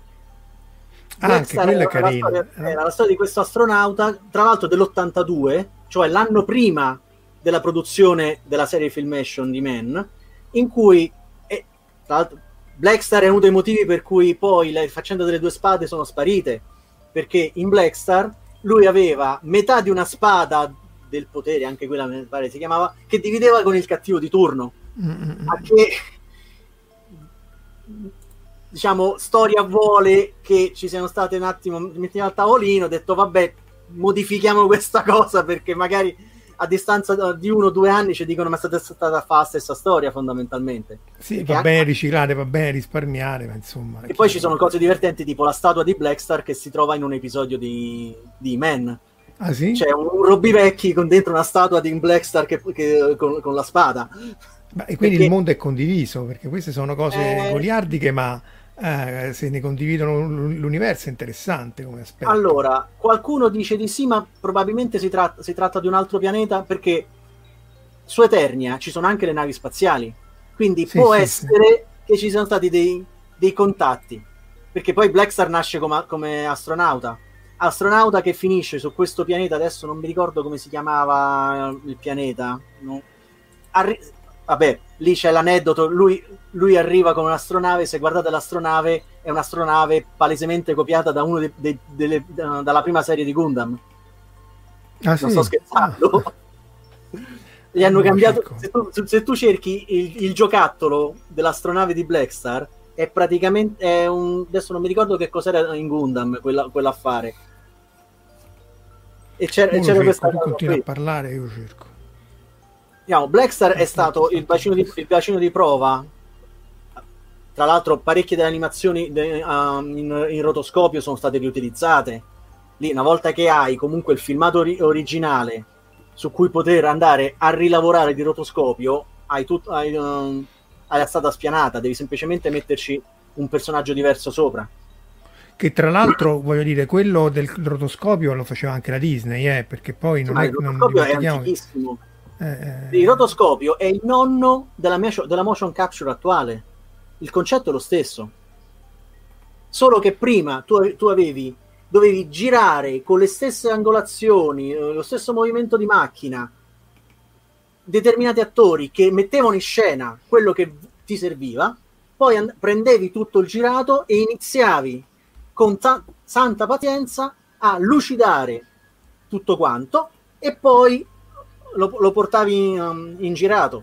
Ah, anche quello è carino. Storia, era la storia di questo astronauta, tra l'altro dell'82, cioè l'anno prima della produzione della serie Filmation di Men, in cui eh, tra l'altro, Blackstar è uno dei motivi per cui poi le faccende delle due spade sono sparite, perché in Blackstar lui aveva metà di una spada del potere, anche quella mi pare si chiamava, che divideva con il cattivo di turno. Mm-mm. a che diciamo storia vuole che ci siano state un attimo mettiamo al tavolino ho detto vabbè modifichiamo questa cosa perché magari a distanza di uno o due anni ci dicono ma è stata, stata fa la stessa storia fondamentalmente sì va bene anche... riciclare va bene risparmiare ma insomma e poi ci sono cose divertenti tipo la statua di Blackstar che si trova in un episodio di, di Man ah sì? c'è un, un Robby Vecchi con dentro una statua di Blackstar che, che, con, con, la spada. Ma, e quindi perché... il mondo è condiviso perché queste sono cose eh... goliardiche ma eh, se ne condividono l'universo è interessante come aspetto. Allora, qualcuno dice di sì, ma probabilmente si, tratta, si tratta di un altro pianeta perché su Eternia ci sono anche le navi spaziali, quindi sì, può sì, essere sì. che ci siano stati dei, dei, contatti, perché poi Blackstar nasce come, come astronauta, astronauta che finisce su questo pianeta, adesso non mi ricordo come si chiamava il pianeta, no? Arri- vabbè, lì c'è l'aneddoto, lui, lui, arriva con un'astronave, se guardate l'astronave è un'astronave palesemente copiata da uno de, de, de, dalla prima serie di Gundam. Ah, non sì? sto scherzando. Ah. Gli hanno cambiato. Se tu, se tu, cerchi il, il giocattolo dell'astronave di Blackstar, è praticamente è un. Adesso non mi ricordo che cos'era in Gundam quella, quell'affare. E c'era, c'era questa. Tu continui a parlare, io cerco. Diciamo, Blackstar è stato il bacino, di, il bacino di prova. Tra l'altro, parecchie delle animazioni de, uh, in, in, rotoscopio sono state riutilizzate. Lì, una volta che hai comunque il filmato ori- originale su cui poter andare a rilavorare di rotoscopio, hai, tut- hai, uh, hai la strada spianata, devi semplicemente metterci un personaggio diverso sopra che tra l'altro voglio dire quello del rotoscopio lo faceva anche la Disney eh, perché poi non ah, è, il rotoscopio non è antichissimo eh, il rotoscopio è il nonno della, della motion capture attuale. Il concetto è lo stesso. Solo che prima tu, tu avevi, dovevi girare con le stesse angolazioni, eh, lo stesso movimento di macchina, determinati attori che mettevano in scena quello che ti serviva, poi and- prendevi tutto il girato e iniziavi con ta- santa pazienza a lucidare tutto quanto e poi lo, lo portavi in, um, in, girato.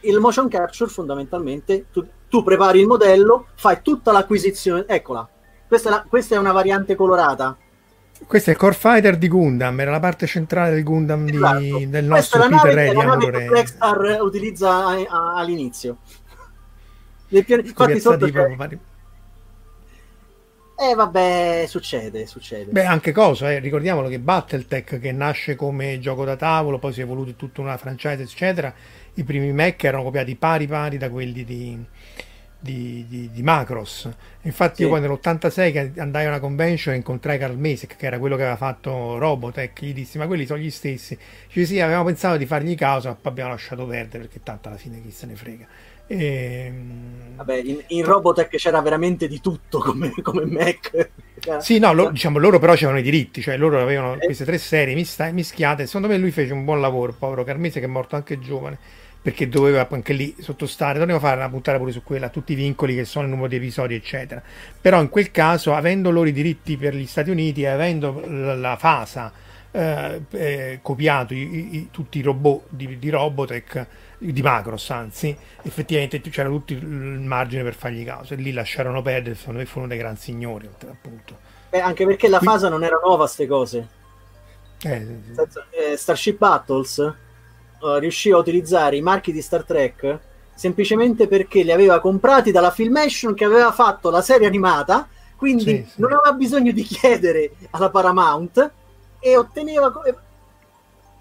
Il motion capture fondamentalmente tu, tu, prepari il modello, fai tutta l'acquisizione, eccola, questa è, la, questa è una variante colorata. Questo è il Core Fighter di Gundam, era la parte centrale del Gundam esatto. di, del nostro Questa Peter Redia. È la nave che Blackstar utilizza a, a, all'inizio. Pian... Infatti sotto c'è... Vari eh vabbè, succede, succede. Beh, anche cosa, eh? ricordiamolo che Battletech che nasce come gioco da tavolo, poi si è evoluto tutta una franchise, eccetera, i primi Mac erano copiati pari pari da quelli di, di, di, di Macros. Infatti sì. io quando nell'86 andai a una convention e incontrai Carl Mesek, che era quello che aveva fatto Robotech, gli dissi ma quelli sono gli stessi. Dice sì, avevamo pensato di fargli causa, ma poi abbiamo lasciato perdere perché tanto alla fine chi se ne frega. E... Ehm, Vabbè, in, in, Robotech c'era veramente di tutto come, come Mac. Sì, no, lo, diciamo, loro però c'erano i diritti, cioè loro avevano eh. queste tre serie mischiate. Secondo me lui fece un buon lavoro, povero Carmese che è morto anche giovane, perché doveva anche lì sottostare, doveva fare una puntata pure su quella, tutti i vincoli che sono il numero di episodi, eccetera. Però in quel caso, avendo loro i diritti per gli Stati Uniti e avendo la, la FASA eh, eh, copiato i, i, tutti i robot di, di Robotech, di Macros anzi, effettivamente c'era tutto il margine per fargli causa e lì lasciarono perdere, secondo me furono dei gran signori appunto. Eh, anche perché la fase non era nuova a queste cose. Eh, sì, sì. Eh, Starship Battles uh, riuscì a utilizzare i marchi di Star Trek semplicemente perché li aveva comprati dalla Filmation che aveva fatto la serie animata, quindi sì, non aveva bisogno di chiedere alla Paramount e otteneva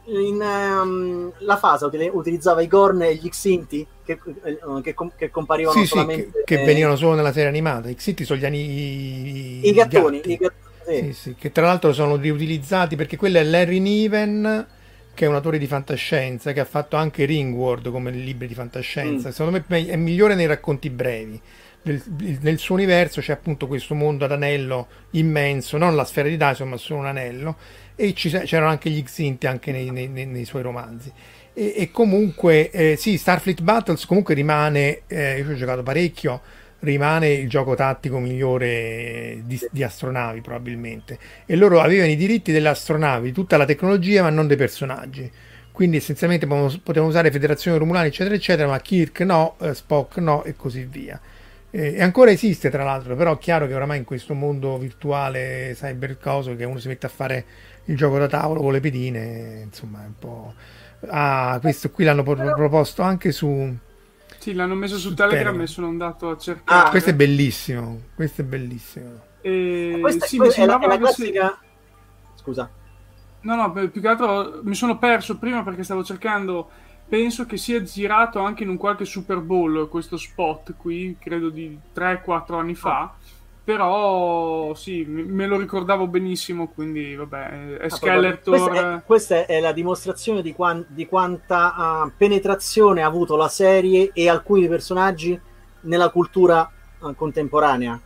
in, um, la fase utilizzava i Gorn e gli Xinti che, eh, che, che comparivano sì, solamente sì, che, che, venivano solo nella serie animata i Xinti sono gli anni i, i gattoni i gattoni. Sì, che tra l'altro sono riutilizzati perché quello è Larry Niven che è un autore di fantascienza che ha fatto anche Ringworld come libri di fantascienza mm. secondo me è migliore nei racconti brevi nel, nel, suo universo c'è appunto questo mondo ad anello immenso non la sfera di Dyson ma solo un anello e ci, c'erano anche gli Xinti anche nei, nei, nei suoi romanzi. E, e comunque, eh, sì, Starfleet Battles comunque rimane, eh, io ci ho giocato parecchio, rimane il gioco tattico migliore di, di, astronavi probabilmente. E loro avevano i diritti delle astronavi, tutta la tecnologia, ma non dei personaggi. quindi essenzialmente potevano usare Federazione Romulani eccetera eccetera ma Kirk no, eh, Spock no e così via e ancora esiste tra l'altro però è chiaro che oramai in questo mondo virtuale cyber coso che uno si mette a fare il gioco da tavolo con le pedine insomma è un po' ah questo qui l'hanno proposto anche su sì l'hanno messo su, su Telegram, Telegram. e sono andato a cercare. Ah, questo è bellissimo questo è bellissimo. E... questa sì, è, la, è la classica? Scusa. No, no, più che altro mi sono perso prima perché stavo cercando. Penso che sia girato anche in un qualche Super Bowl questo spot qui, credo di 3-4 anni fa. Però sì, me lo ricordavo benissimo, quindi vabbè, è ah, Skeletor. Questa è, questa è, la dimostrazione di, quan, di quanta uh, penetrazione ha avuto la serie e alcuni personaggi nella cultura uh, contemporanea.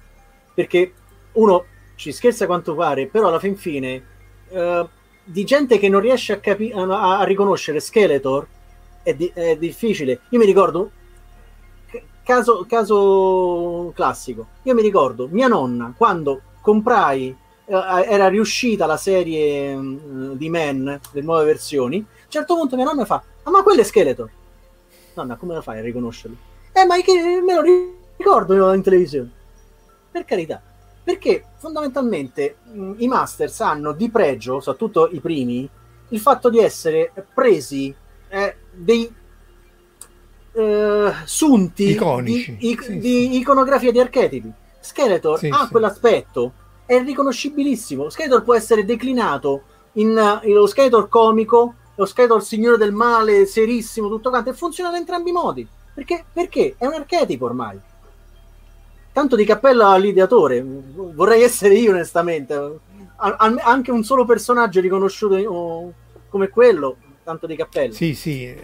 Perché uno ci scherza quanto pare, però alla fin fine uh, di gente che non riesce a, capi- a, a riconoscere Skeletor è, di- è, difficile. Io mi ricordo, caso, caso classico, io mi ricordo mia nonna quando comprai, eh, era riuscita la serie uh, di Men, le nuove versioni, a un certo punto mia nonna fa, ah, ma quello è Skeletor. Nonna, come la fai a riconoscerlo? Eh, ma che me lo ricordo in televisione. Per carità perché fondamentalmente mh, i Masters hanno di pregio, soprattutto i primi, il fatto di essere presi eh, dei eh, sunti Iconici. di, sì, di sì. iconografia di archetipi. Skeletor sì, ha quell'aspetto, è riconoscibilissimo. Skeletor può essere declinato in, in lo Skeletor comico, lo Skeletor signore del male, serissimo, tutto quanto, e funziona da entrambi i modi. Perché? Perché è un archetipo ormai tanto di cappello all'ideatore. Vorrei essere io, onestamente. anche un solo personaggio riconosciuto come quello, tanto di cappello. Sì, sì,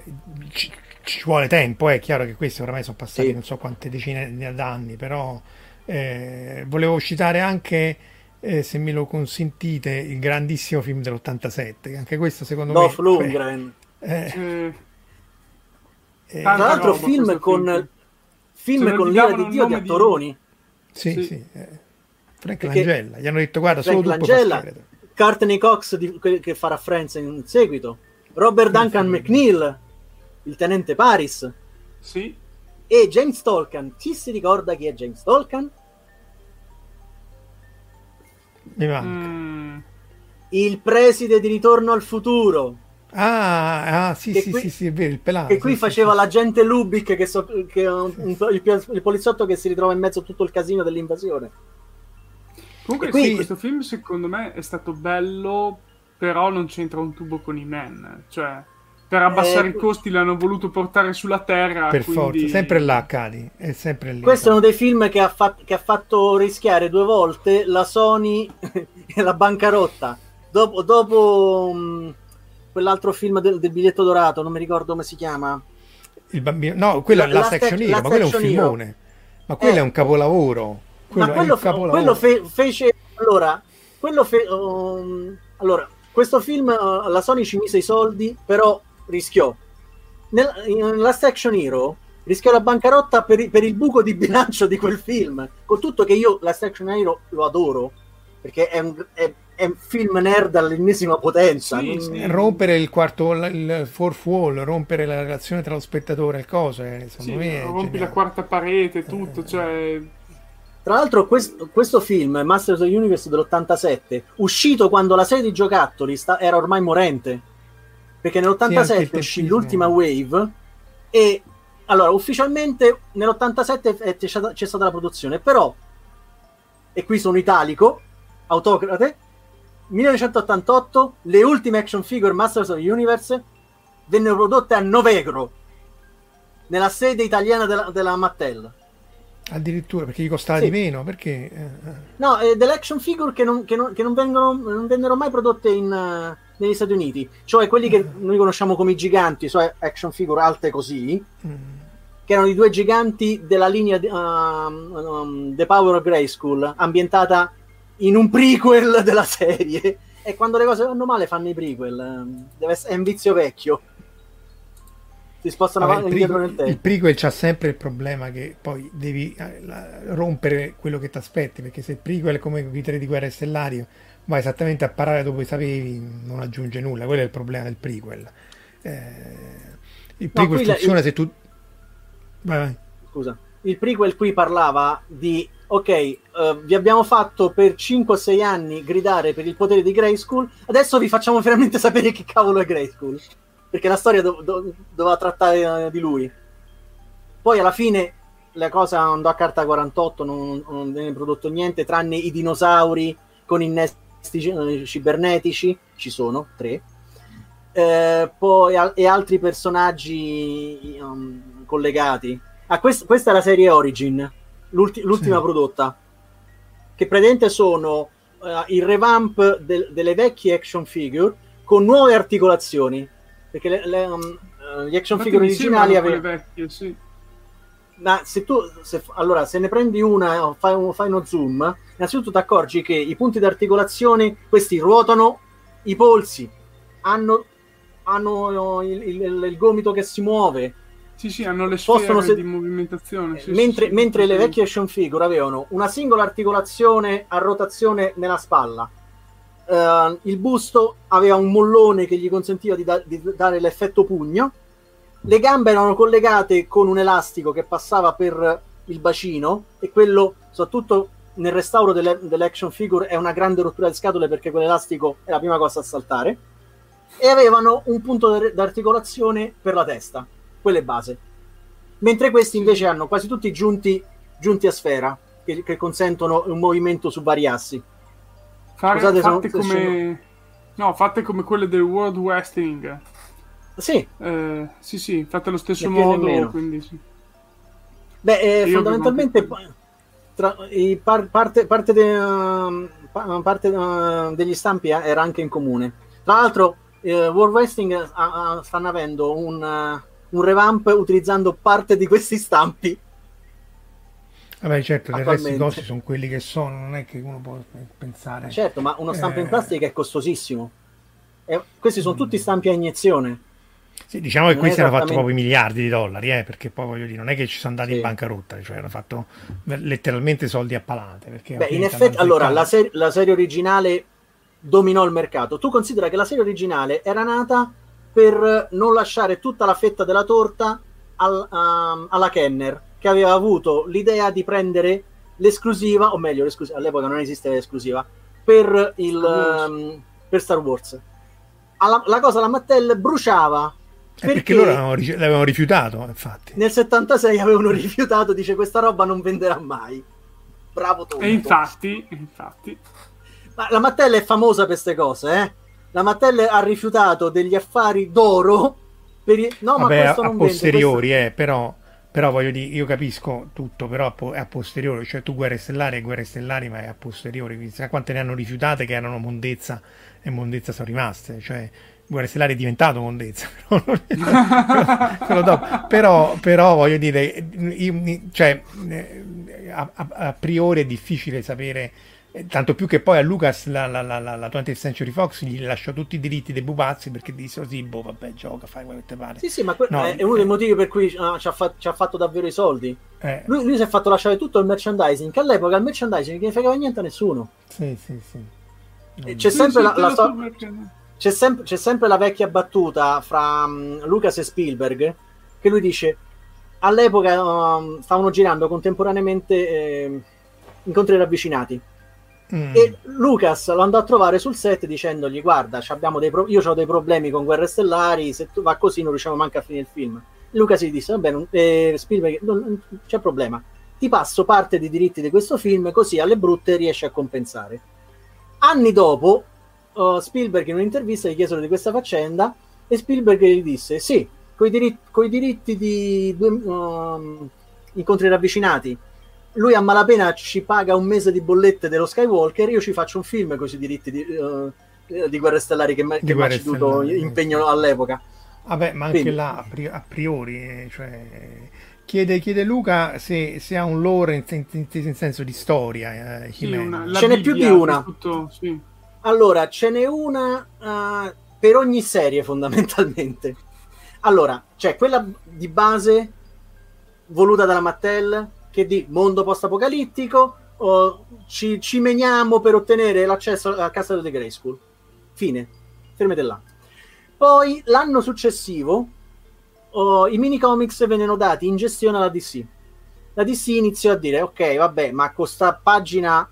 ci vuole tempo. È chiaro che questi oramai sono passati sì. non so quante decine d'anni, però eh, volevo citare anche. Eh, se me lo consentite, il grandissimo film dell'87, anche questo secondo Dolph me... Lundgren. Eh, eh, Tra l'altro film con, film, film con l'ira di Dio di attoroni. Di... Sì, sì. sì. Eh. Frank Perché Langella, gli hanno detto guarda, Frank solo tu Langella, Courtney Cox di, che farà Friends in seguito, Robert Duncan McNeil, il tenente Paris. Sì. E James Tolkien. Chi si ricorda chi è James Tolkien? Mi manca. Mm. Il preside di Ritorno al futuro. Ah, ah sì, sì, qui, sì, sì, è vero, il pelato. Che qui sì, faceva sì, l'agente Lubic, che, so, che un, il, il, poliziotto che si ritrova in mezzo a tutto il casino dell'invasione. Comunque qui, sì, questo film secondo me è stato bello, però non c'entra un tubo con i men. Cioè, per abbassare eh, i costi l'hanno voluto portare sulla Terra. Per quindi... forza, sempre là, Cali, è sempre lì. Questo è uno dei film che ha, fat- che ha fatto rischiare due volte la Sony e la bancarotta. Dopo... dopo um quell'altro film del, del, biglietto dorato, non mi ricordo come si chiama. Il bambino, no, quello è la, la Section Hero, ma quello è un filmone. Ma quello eh, è un capolavoro. Quello ma quello, capolavoro. quello fe, fece allora, quello fe, um, allora, questo film uh, la Sony ci mise i soldi, però rischiò. Nel, in Last Action Hero rischiò la bancarotta per, per, il buco di bilancio di quel film. Con tutto che io Last Action Hero lo adoro, perché è, un, è è un film nerd all'ennesima potenza. Sì, sì. Rompere il quarto, il fourth wall, rompere la relazione tra lo spettatore e il coso, eh, secondo sì, me. Rompi geniale. la quarta parete, tutto. Eh, cioè... Tra l'altro, questo, questo, film, Masters of the Universe dell'87, uscito quando la serie di giocattoli sta, era ormai morente. Perché nell'87 sì, uscì l'ultima wave e allora ufficialmente nell'87 è, c'è, stata, c'è stata la produzione, però, e qui sono italico, autocrate, 1988 le ultime action figure Masters of the Universe vennero prodotte a Novegro nella sede italiana della, della Mattel addirittura perché gli costava sì. di meno perché eh, eh. no eh, delle action figure che non, che non, che non, vengono, non vennero mai prodotte in, uh, negli Stati Uniti cioè quelli che mm. noi conosciamo come i giganti cioè action figure alte così mm. che erano i due giganti della linea uh, um, The Power of Grayskull ambientata in un prequel della serie. E quando le cose vanno male fanno i prequel. Essere, è un vizio vecchio. Si spostano avanti indietro nel tempo. Il prequel c'ha sempre il problema che poi devi eh, rompere quello che ti aspetti. Perché se il prequel è come Vitale di Guerra Stellario va esattamente a parare dopo i sapevi, non aggiunge nulla. Quello è il problema del prequel. il prequel No, la- funziona il- se tu... Vai, vai. Scusa. Il prequel qui parlava di ok, eh, vi abbiamo fatto per 5-6 anni gridare per il potere di Grayskull, adesso vi facciamo finalmente sapere che cavolo è Grayskull. Perché la storia do- do- doveva trattare eh, di lui. Poi alla fine la cosa andò a carta 48, non, non viene prodotto niente, tranne i dinosauri con innesti cibernetici, ci sono, tre. Eh, poi al- e altri personaggi um, collegati. Ah, quest- questa è la serie Origin, l'ulti- l'ultima Sì. prodotta, che praticamente sono eh, il revamp del- delle vecchie action figure con nuove articolazioni. Perché le- le, um, eh, gli action Infatti figure originali avevano vecchie, sì. Ma se tu se, allora se ne prendi una o fai, un- fai uno zoom innanzitutto ti accorgi che i punti di articolazione questi ruotano i polsi hanno, hanno il, il- il gomito che si muove Sì, sì, hanno le sfere se- di movimentazione. sì, mentre, sì, sì, mentre le sì. vecchie action figure avevano una singola articolazione a rotazione nella spalla Eh, il busto aveva un mollone che gli consentiva di, da- di dare l'effetto pugno le gambe erano collegate con un elastico che passava per il bacino e quello soprattutto nel restauro delle, delle action figure è una grande rottura di scatole perché quell'elastico è la prima cosa a saltare. E avevano un punto di articolazione per la testa quelle base. Mentre questi invece hanno quasi tutti giunti, giunti a sfera che, che consentono un movimento su vari assi. Fare- Scusate, sono- fatte come... No, fatte come quelle del World Wrestling. Sì Eh, sì, sì, fatte allo stesso modo, quindi sì. Beh, eh, fondamentalmente tra- i par- parte, parte, de- pa- parte, uh, degli stampi eh, era anche in comune. Tra l'altro, eh, World Wrestling eh, ha- stanno avendo un, uh, un revamp utilizzando parte di questi stampi. Vabbè, certo, del resto i costi sono quelli che sono, non è che uno può pensare. Certo, ma uno stampo in Eh. plastica è costosissimo. E questi sono tutti stampi a iniezione. Sì, diciamo che Non è questi hanno fatto esattamente- proprio miliardi di dollari, eh, perché poi voglio dire, non è che ci sono andati Sì. in bancarotta, cioè hanno fatto letteralmente soldi a palate. Perché Beh, in effetti, allora, la, ser- la serie originale dominò il mercato. Tu considera che la serie originale era nata per non lasciare tutta la fetta della torta al- um, alla Kenner, che aveva avuto l'idea di prendere l'esclusiva, o meglio, l'esclusiva, all'epoca non esisteva l'esclusiva, per, il, Star Wars. um, per Star Wars. Alla- la cosa la Mattel bruciava Eh, perché, loro avevano rifi- l'avevano rifiutato, infatti. nel 76 avevano rifiutato, dice questa roba non venderà mai. Bravo Tonto. E infatti, infatti, Ma la Mattel è famosa per queste cose, eh? La Mattel ha rifiutato degli affari d'oro per i... No, ma Vabbè, a, questo a non vende, posteriori, eh, però, però voglio dire, io capisco tutto, però a, po- è a posteriori, cioè tu guerre stellari e guerre stellari, ma è a posteriori, quindi sai quante ne hanno rifiutate che erano mondezza e mondezza sono rimaste, cioè guerre stellari è diventato mondezza, però, però- quello dopo. però, però voglio dire, io- cioè, eh, a, a- a priori è difficile sapere eh, Tanto più che poi a Lucas la, la, la, la, la 20th Century Fox gli lasciò tutti i diritti dei pupazzi perché dissero sì, boh, vabbè, gioca, fai quello che ti pare. Sì, sì, ma que- No, è uno dei motivi per cui ah, ci, ha fa- ci ha fatto davvero i soldi. Eh, Lui, lui si è fatto lasciare tutto il merchandising, che all'epoca il merchandising non ne fregava niente a nessuno. sì, sì, sì. C'è Sì, sempre sì, la, te la perché- c'è, sem- c'è sempre la vecchia battuta fra mm, Lucas e Spielberg che lui dice all'epoca um, stavano girando contemporaneamente eh, incontri ravvicinati Mm. e Lucas lo andò a trovare sul set dicendogli guarda pro- io ho dei problemi con Guerre Stellari se tu va così non riusciamo manco a finire il film Lucas gli disse vabbè non, eh, Spielberg non, non c'è problema ti passo parte dei diritti di questo film così alle brutte riesci a compensare anni dopo uh, Spielberg in un'intervista gli chiesero di questa faccenda e Spielberg gli disse sì coi diritti, coi diritti di due, um, incontri ravvicinati lui a malapena ci paga un mese di bollette dello Skywalker, io ci faccio un film con i diritti di, eh, di Guerre Stellari che, mi Di Guerre ha ceduto impegno all'epoca. Vabbè, ma anche Quindi- là a, pri- a priori, eh, cioè, chiede, chiede Luca se, se ha un lore in, in- in- senso di storia. Eh, sì, una- Ce n'è più di una. tutto- sì. Allora, ce n'è una eh, per ogni serie fondamentalmente. Allora, c'è quella di base voluta dalla Mattel che di mondo post-apocalittico o ci, ci meniamo per ottenere l'accesso al castello di Grayskull. Fine. Fermate là. Poi l'anno successivo oh, i mini comics vennero dati in gestione alla DC. La DC iniziò a dire: Ok, vabbè, ma con sta pagina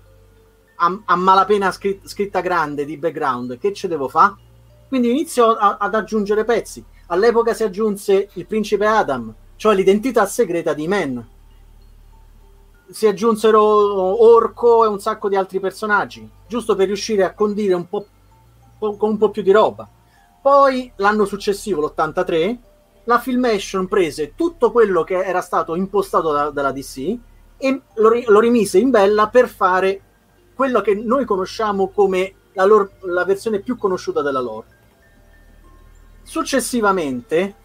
a, a malapena scritta, scritta grande di background, che ce devo fare? Quindi iniziò a, ad aggiungere pezzi. All'epoca si aggiunse il principe Adam, cioè l'identità segreta di Men. Si aggiunsero Orco e un sacco di altri personaggi, giusto per riuscire a condire un po', con un po' più di roba. Poi l'anno successivo, l'83, la Filmation prese tutto quello che era stato impostato da, dalla DC e lo, lo, rimise in bella per fare quello che noi conosciamo come la, loro, la versione più conosciuta della lore. Successivamente,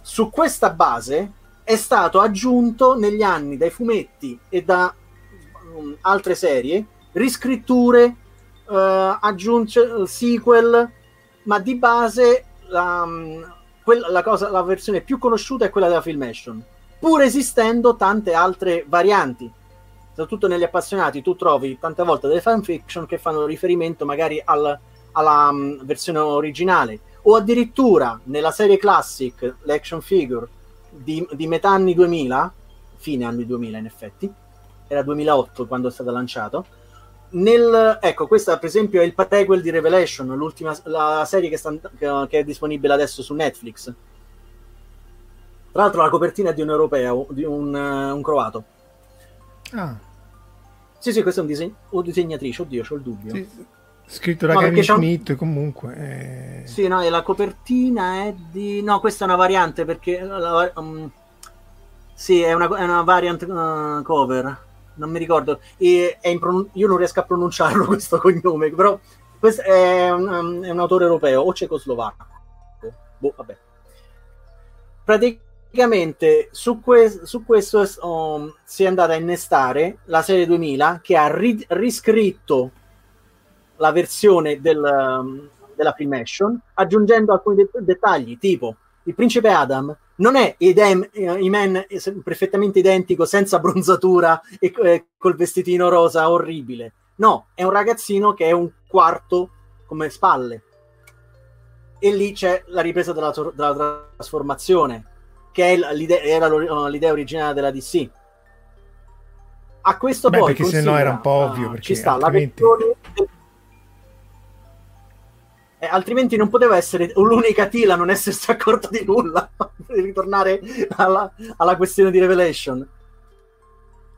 su questa base è stato aggiunto negli anni dai fumetti e da um, altre serie riscritture, uh, aggiunge, sequel, ma di base la, um, quella, la, cosa, la versione più conosciuta è quella della Filmation, pur esistendo tante altre varianti. Soprattutto negli appassionati, tu trovi tante volte delle fanfiction che fanno riferimento magari al, alla um, versione originale, o addirittura nella serie classic, l'action figure di, di metà anni 2000, fine anni 2000 in effetti, era 2008 quando è stato lanciato, nel, ecco, questa per esempio è il prequel di Revelation, l'ultima la serie che, sta, che, è disponibile adesso su Netflix. Tra l'altro la copertina è di un europeo, di un, uh, un croato. Ah. Sì, sì, questa è un diseg- o disegnatrice, oddio, ho il dubbio. Sì, scritto da no, Kevin Smith un... comunque. È... Sì, no, e la copertina è di... No, questa è una variante perché... La, um... Sì, è una, è una variant uh, cover non mi ricordo. Pron- io non riesco a pronunciarlo questo cognome, però questo è un, um, è un autore europeo o cecoslovacco. Boh, vabbè. Praticamente su, que- su questo um, si è andata a innestare la serie 2000 che ha ri- riscritto la versione del, um, della Filmation aggiungendo alcuni de- dettagli tipo il principe Adam non è Idem, Iman perfettamente identico, senza bronzatura e eh, col vestitino rosa orribile. No, è un ragazzino che è un quarto come spalle. E lì c'è la ripresa della, della trasformazione, che è l'idea, era l'idea originale della DC. A questo Beh, poi perché se no era un po' ovvio. Perché ci sta altrimenti... la versione eh, altrimenti non poteva essere l'unica Tila non essersi accorta di nulla per ritornare alla, alla, questione di Revelation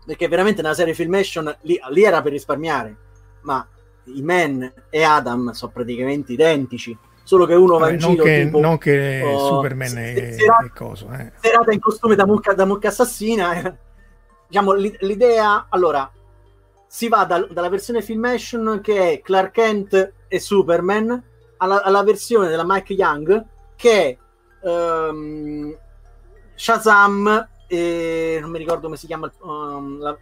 perché veramente nella serie Filmation lì, lì era per risparmiare ma i Men e Adam sono praticamente identici solo che uno va in non giro che, tipo, non che oh, Superman è, serata, è coso eh. serata in costume da mucca, da mucca assassina eh. diciamo l'idea allora si va dal, dalla versione Filmation che è Clark Kent e Superman alla, alla versione della Mike Young che è um, Shazam e non mi ricordo come si chiama um, la,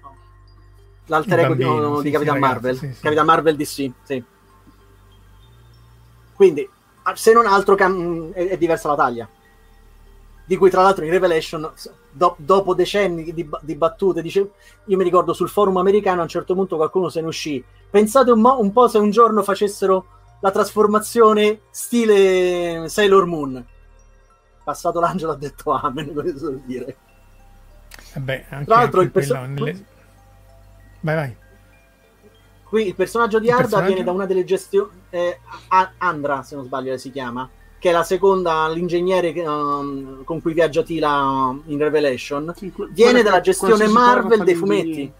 l'alter ego di, sì, di Capitan sì, Marvel sì, sì. Capitan Marvel DC sì. quindi se non altro cam- è, è, diversa la taglia di cui tra l'altro in Revelation do- dopo decenni di, di battute dice, io mi ricordo sul forum americano a un certo punto qualcuno se ne uscì pensate un, mo- un po' se un giorno facessero la trasformazione stile Sailor Moon. Passato l'angelo ha detto amen, cosa vuol dire? Vabbè, anche, Tra l'altro il perso- nelle... Vai, vai. Qui il personaggio di Arda personaggio? viene da una delle gestioni... Eh, Andra, se non sbaglio si chiama, che è la seconda, l'ingegnere um, con cui viaggia Tila in Revelation. Sì, que- viene dalla che- gestione Marvel dei fumetti.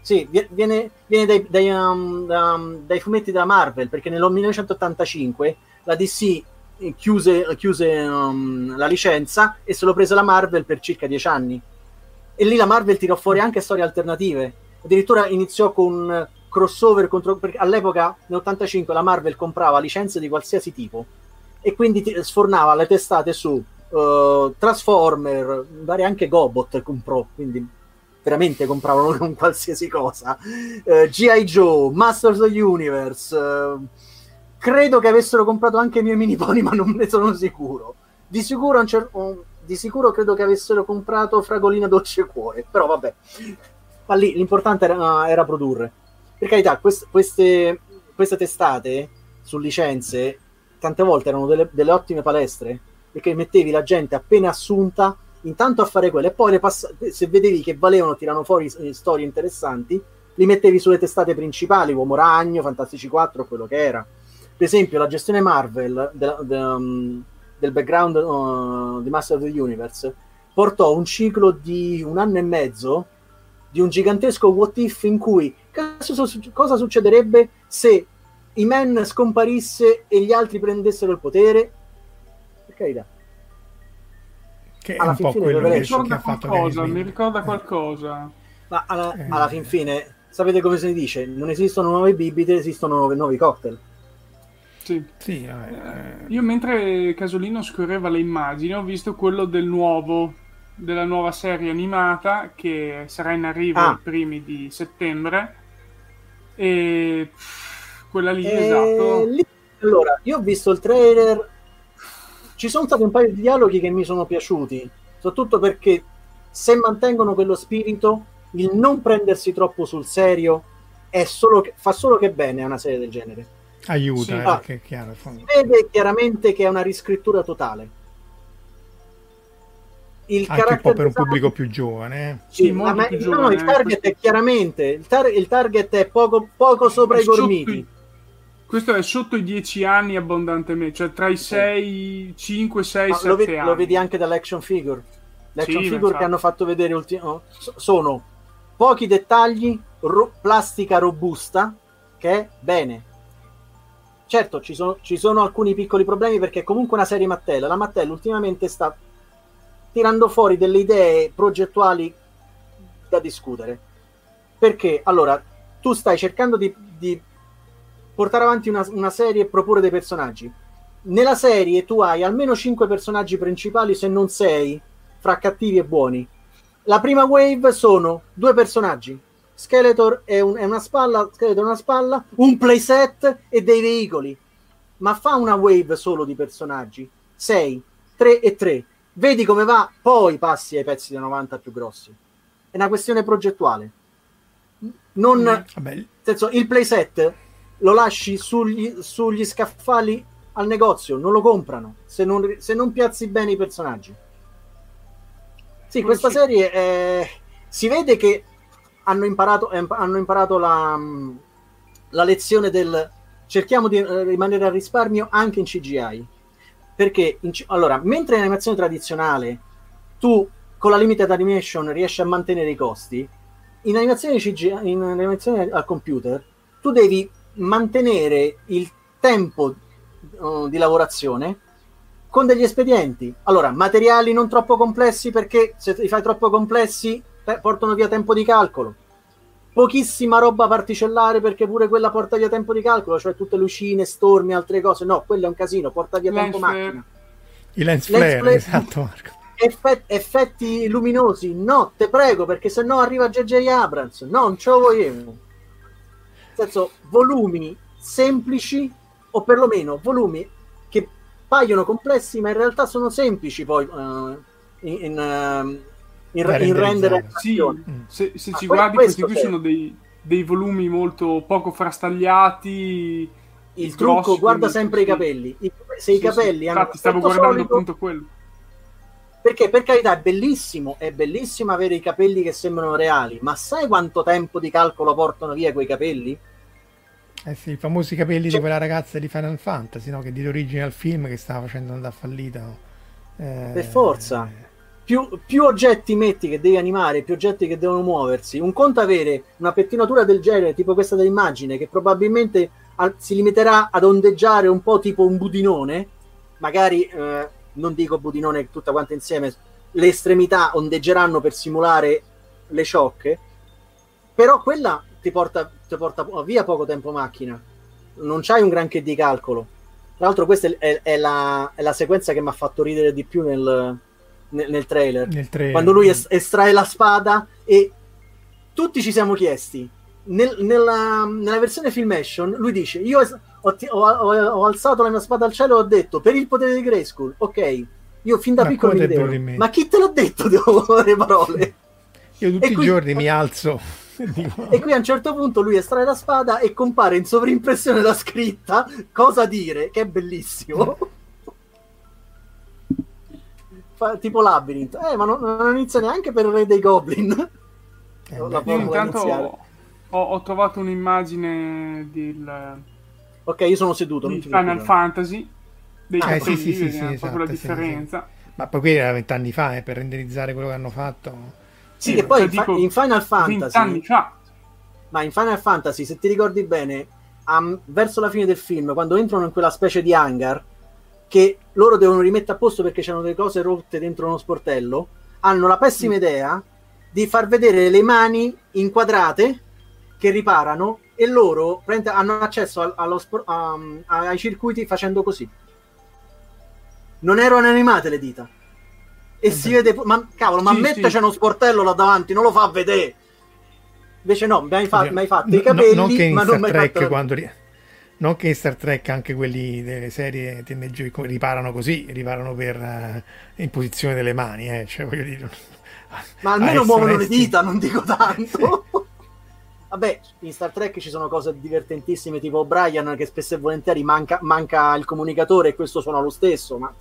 Sì, vie- viene, viene dai, dai, um, da- um, dai fumetti della Marvel, perché nel 1985 la DC chiuse, chiuse um, la licenza e se lo prese la Marvel per circa dieci anni. E lì la Marvel tirò fuori anche storie alternative. Addirittura iniziò con crossover contro... perché all'epoca, nell'85, la Marvel comprava licenze di qualsiasi tipo e quindi ti- sfornava le testate su uh, Transformer, vari anche Gobot comprò, quindi veramente compravano con qualsiasi cosa. Eh, G.I. Joe, Masters of the Universe. eh, credo che avessero comprato anche i miei mini pony, ma non ne sono sicuro. Di sicuro, cer- oh, di sicuro credo che avessero comprato Fragolina Dolce Cuore, però vabbè. Ma lì l'importante era, era produrre. Per carità, quest- queste, queste testate su licenze tante volte erano delle, delle ottime palestre, perché mettevi la gente appena assunta intanto a fare quelle e poi pass- se vedevi che valevano, tirano fuori storie interessanti, li mettevi sulle testate principali, Uomo Ragno, Fantastici 4, quello che era. Per esempio, la gestione Marvel de- de- um, del background uh, di Master of the Universe portò un ciclo di un anno e mezzo di un gigantesco what if in cui cosa succederebbe se i men scomparisse e gli altri prendessero il potere? Per carità. Che è un po' quello che, che ha fatto qualcosa, Mi ricorda qualcosa. Ma alla, eh. alla, fin fine, sapete come si dice? Non esistono nuove bibite, esistono nuovi, nuovi cocktail. Sì. sì eh. Io mentre Casolino scorreva le immagini ho visto quello del nuovo, della nuova serie animata che sarà in arrivo ah. i primi di settembre. E quella lì, e... esatto. Lì, allora, io ho visto il trailer ci sono stati un paio di dialoghi che mi sono piaciuti, soprattutto perché se mantengono quello spirito, il non prendersi troppo sul serio solo che, fa solo che bene a una serie del genere. Aiuta, sì. eh, ah, chiaro. Si vede chiaramente che è una riscrittura totale. Il Anche un po' per un pubblico più giovane. Eh. Sì, sì ma, più giovane, no, il target è chiaramente il, tar- il target è poco, poco sopra i gormiti. Questo è sotto i 10 anni abbondantemente, cioè tra i 6, 5, 6, 7 lo vedi, anni. Lo vedi anche dall'action figure. Le action sì, figure che hanno fatto vedere ultimo, oh, sono pochi dettagli, ro- plastica robusta, che è bene. Certo, ci sono, ci sono alcuni piccoli problemi perché è comunque una serie Mattel. La Mattel ultimamente sta tirando fuori delle idee progettuali da discutere. Perché, allora, tu stai cercando di, di portare avanti una, una serie e proporre dei personaggi. Nella serie tu hai almeno 5 personaggi principali, se non 6, fra cattivi e buoni. La prima wave sono due personaggi, Skeletor è, un, è una spalla, Skeletor è una spalla, un playset e dei veicoli. Ma fa una wave solo di personaggi, 6, 3 e 3. Vedi come va, poi passi ai pezzi da 90 più grossi. È una questione progettuale. Non, mm, senso, il playset lo lasci sugli, sugli scaffali al negozio, non lo comprano se non, se non piazzi bene i personaggi. Sì, questa sì. serie è... si vede che hanno imparato, hanno imparato la, la, lezione del cerchiamo di eh, rimanere a risparmio anche in CGI. Perché, in, allora, mentre in animazione tradizionale tu con la limited animation riesci a mantenere i costi, in animazione, CGI, in animazione al computer tu devi mantenere il tempo uh, di lavorazione con degli espedienti. Allora, materiali non troppo complessi perché se li fai troppo complessi eh, portano via tempo di calcolo. Pochissima roba particellare perché pure quella porta via tempo di calcolo, cioè tutte lucine, stormi, altre cose. No, quello è un casino, porta via lens tempo flare. macchina. I lens, lens flare, flare, esatto Marco. Effetti, effetti luminosi, no, te prego, perché se no arriva J.J. Abrams. No, non ce lo vogliamo senso volumi semplici o perlomeno volumi che paiono complessi ma in realtà sono semplici poi uh, in, in, uh, in, in rendere sì, se, se ci guardi questi qui sono dei, dei, volumi molto poco frastagliati il trucco guarda sempre sì. i capelli I, se sì, i capelli sì. infatti stavo guardando solido, appunto quello perché per carità è bellissimo, è bellissimo avere i capelli che sembrano reali, ma sai quanto tempo di calcolo portano via quei capelli? Eh sì, i famosi capelli cioè, di quella ragazza di Final Fantasy, no? che di origine al film che stava facendo andare fallita. Eh, per forza. Più, più, oggetti metti che devi animare, più oggetti che devono muoversi. Un conto avere una pettinatura del genere, tipo questa dell'immagine, che probabilmente a, si limiterà ad ondeggiare un po' tipo un budinone, magari eh, non dico budinone tutta quanta insieme, le estremità ondeggeranno per simulare le ciocche, però quella ti porta, ti porta via poco tempo macchina, non c'hai un granché di calcolo. Tra l'altro, questa è, è, la, è la, sequenza che mi ha fatto ridere di più nel, nel, nel, trailer. nel, trailer. Quando lui es- estrae la spada e tutti ci siamo chiesti. Nel, nella, nella, versione Filmation, lui dice: Io ho, ho, ho, ho, alzato la mia spada al cielo e ho detto per il potere di Grayskull, ok. Io fin da ma piccolo mi vedevo, ma chi te l'ha detto? Devo le parole. Io tutti i giorni mi alzo e qui a un certo punto lui estrae la spada e compare in sovrimpressione la scritta cosa dire, che è bellissimo. Fa, tipo labyrinth. Eh, ma non, non, inizia neanche per il re dei goblin. Eh, io intanto ho, ho, trovato un'immagine del... Ok, io sono seduto. Di Final Fantasy. Dei ah, sì, sì, sì, sì, esatto, la differenza. Sì, sì. Ma poi qui era vent'anni fa, eh, per renderizzare quello che hanno fatto. Sì, che poi in, in, Final Fantasy. Ma in Final Fantasy, se ti ricordi bene, um, verso la fine del film, quando entrano in quella specie di hangar, che loro devono rimettere a posto perché c'erano delle cose rotte dentro uno sportello, hanno la pessima mm. idea di far vedere le mani inquadrate che riparano e loro hanno accesso allo, um, ai circuiti facendo così. Non erano animate le dita e si vede, ma cavolo, ma sì, metteci sì. uno sportello là davanti, non lo fa vedere. Invece no, mi hai, fa- mi hai fatto i capelli, no, non che in ma Star non Trek fatto... quando ri- non che in Star Trek anche quelli delle serie TNG riparano così, riparano per uh, in posizione delle mani, eh. cioè, voglio dire. Ma almeno muovono le dita, non dico tanto. Vabbè, in Star Trek ci sono cose divertentissime, tipo Brian che spesso e volentieri manca, manca il comunicatore e questo suona lo stesso, ma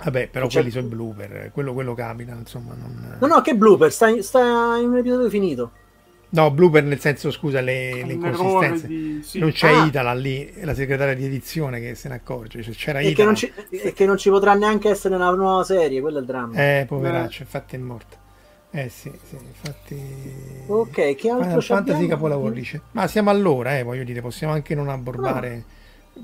Vabbè, però quelli sono i blooper, quello, quello capita, insomma. Non... No, no, che blooper? Sta, sta in un episodio finito. No, blooper nel senso, scusa, le, le inconsistenze. Di... Sì. Non c'è ah. Itala lì, la segretaria di edizione che se ne accorge. Cioè, c'era e, che non ci, e che non ci potrà neanche essere una nuova serie, quello è il dramma. Eh, poveraccio, eh. infatti è morta. Eh sì, sì, infatti... Ok, che altro Final Fantasy capolavoro dice. Ma siamo all'ora, eh, voglio dire, possiamo anche non abbordare... No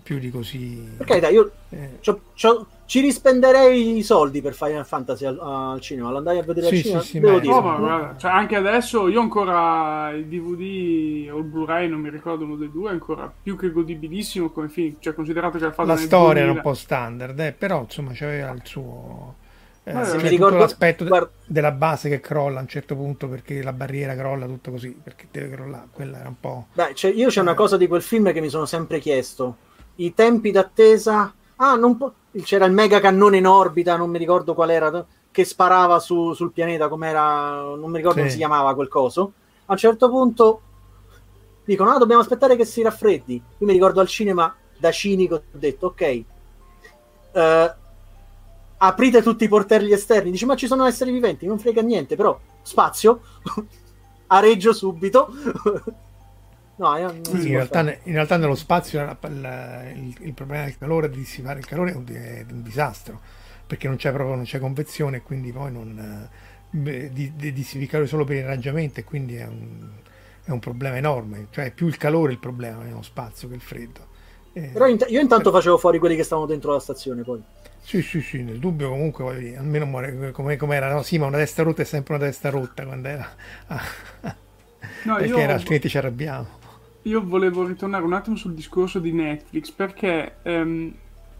più di così. Ok, dai, io eh. c'ho, c'ho, ci rispenderei i soldi per Final Fantasy al, al cinema. L'andai a vedere sì, al cinema. Sì, sì, Devo dire. Oh, ma, guarda, cioè, anche adesso io ancora il DVD o il Blu-ray, non mi ricordo uno dei due, è ancora più che godibilissimo come film. Cioè, considerato che ha fatto la storia 2000. era un po' standard, eh, però insomma c'aveva il suo. Eh, cioè, mi ricordo l'aspetto guarda... della base che crolla a un certo punto perché la barriera crolla tutto così perché deve crollare quella era un po' Beh, cioè, io c'è una eh. cosa di quel film che mi sono sempre chiesto i tempi d'attesa. Ah, po- c'era il mega cannone in orbita, non mi ricordo qual era, che sparava su, sul pianeta, com'era, non mi ricordo sì. come si chiamava quel coso. A un certo punto dicono: Ah, dobbiamo aspettare che si raffreddi. Io mi ricordo al cinema, da cinico, ho detto: Ok, uh, aprite tutti i portelli esterni. Dice: Ma ci sono esseri viventi, non frega niente, però spazio. areggio subito No, sì, in, realtà, in, realtà, nello spazio la, la, il, il, problema del calore, di dissipare il calore è un, è un, disastro, perché non c'è proprio non c'è convezione e quindi poi non, di, di dissificare solo per irraggiamento e quindi è un, è un, problema enorme, cioè è più il calore il problema nello spazio che il freddo. Eh, Però int- io intanto per... facevo fuori quelli che stavano dentro la stazione poi. Sì, sì, sì, nel dubbio comunque dire, almeno come, come era, no? sì, ma una testa rotta è sempre una testa rotta quando era... no, perché io... era, altrimenti ci arrabbiamo io volevo ritornare un attimo sul discorso di Netflix perché ehm,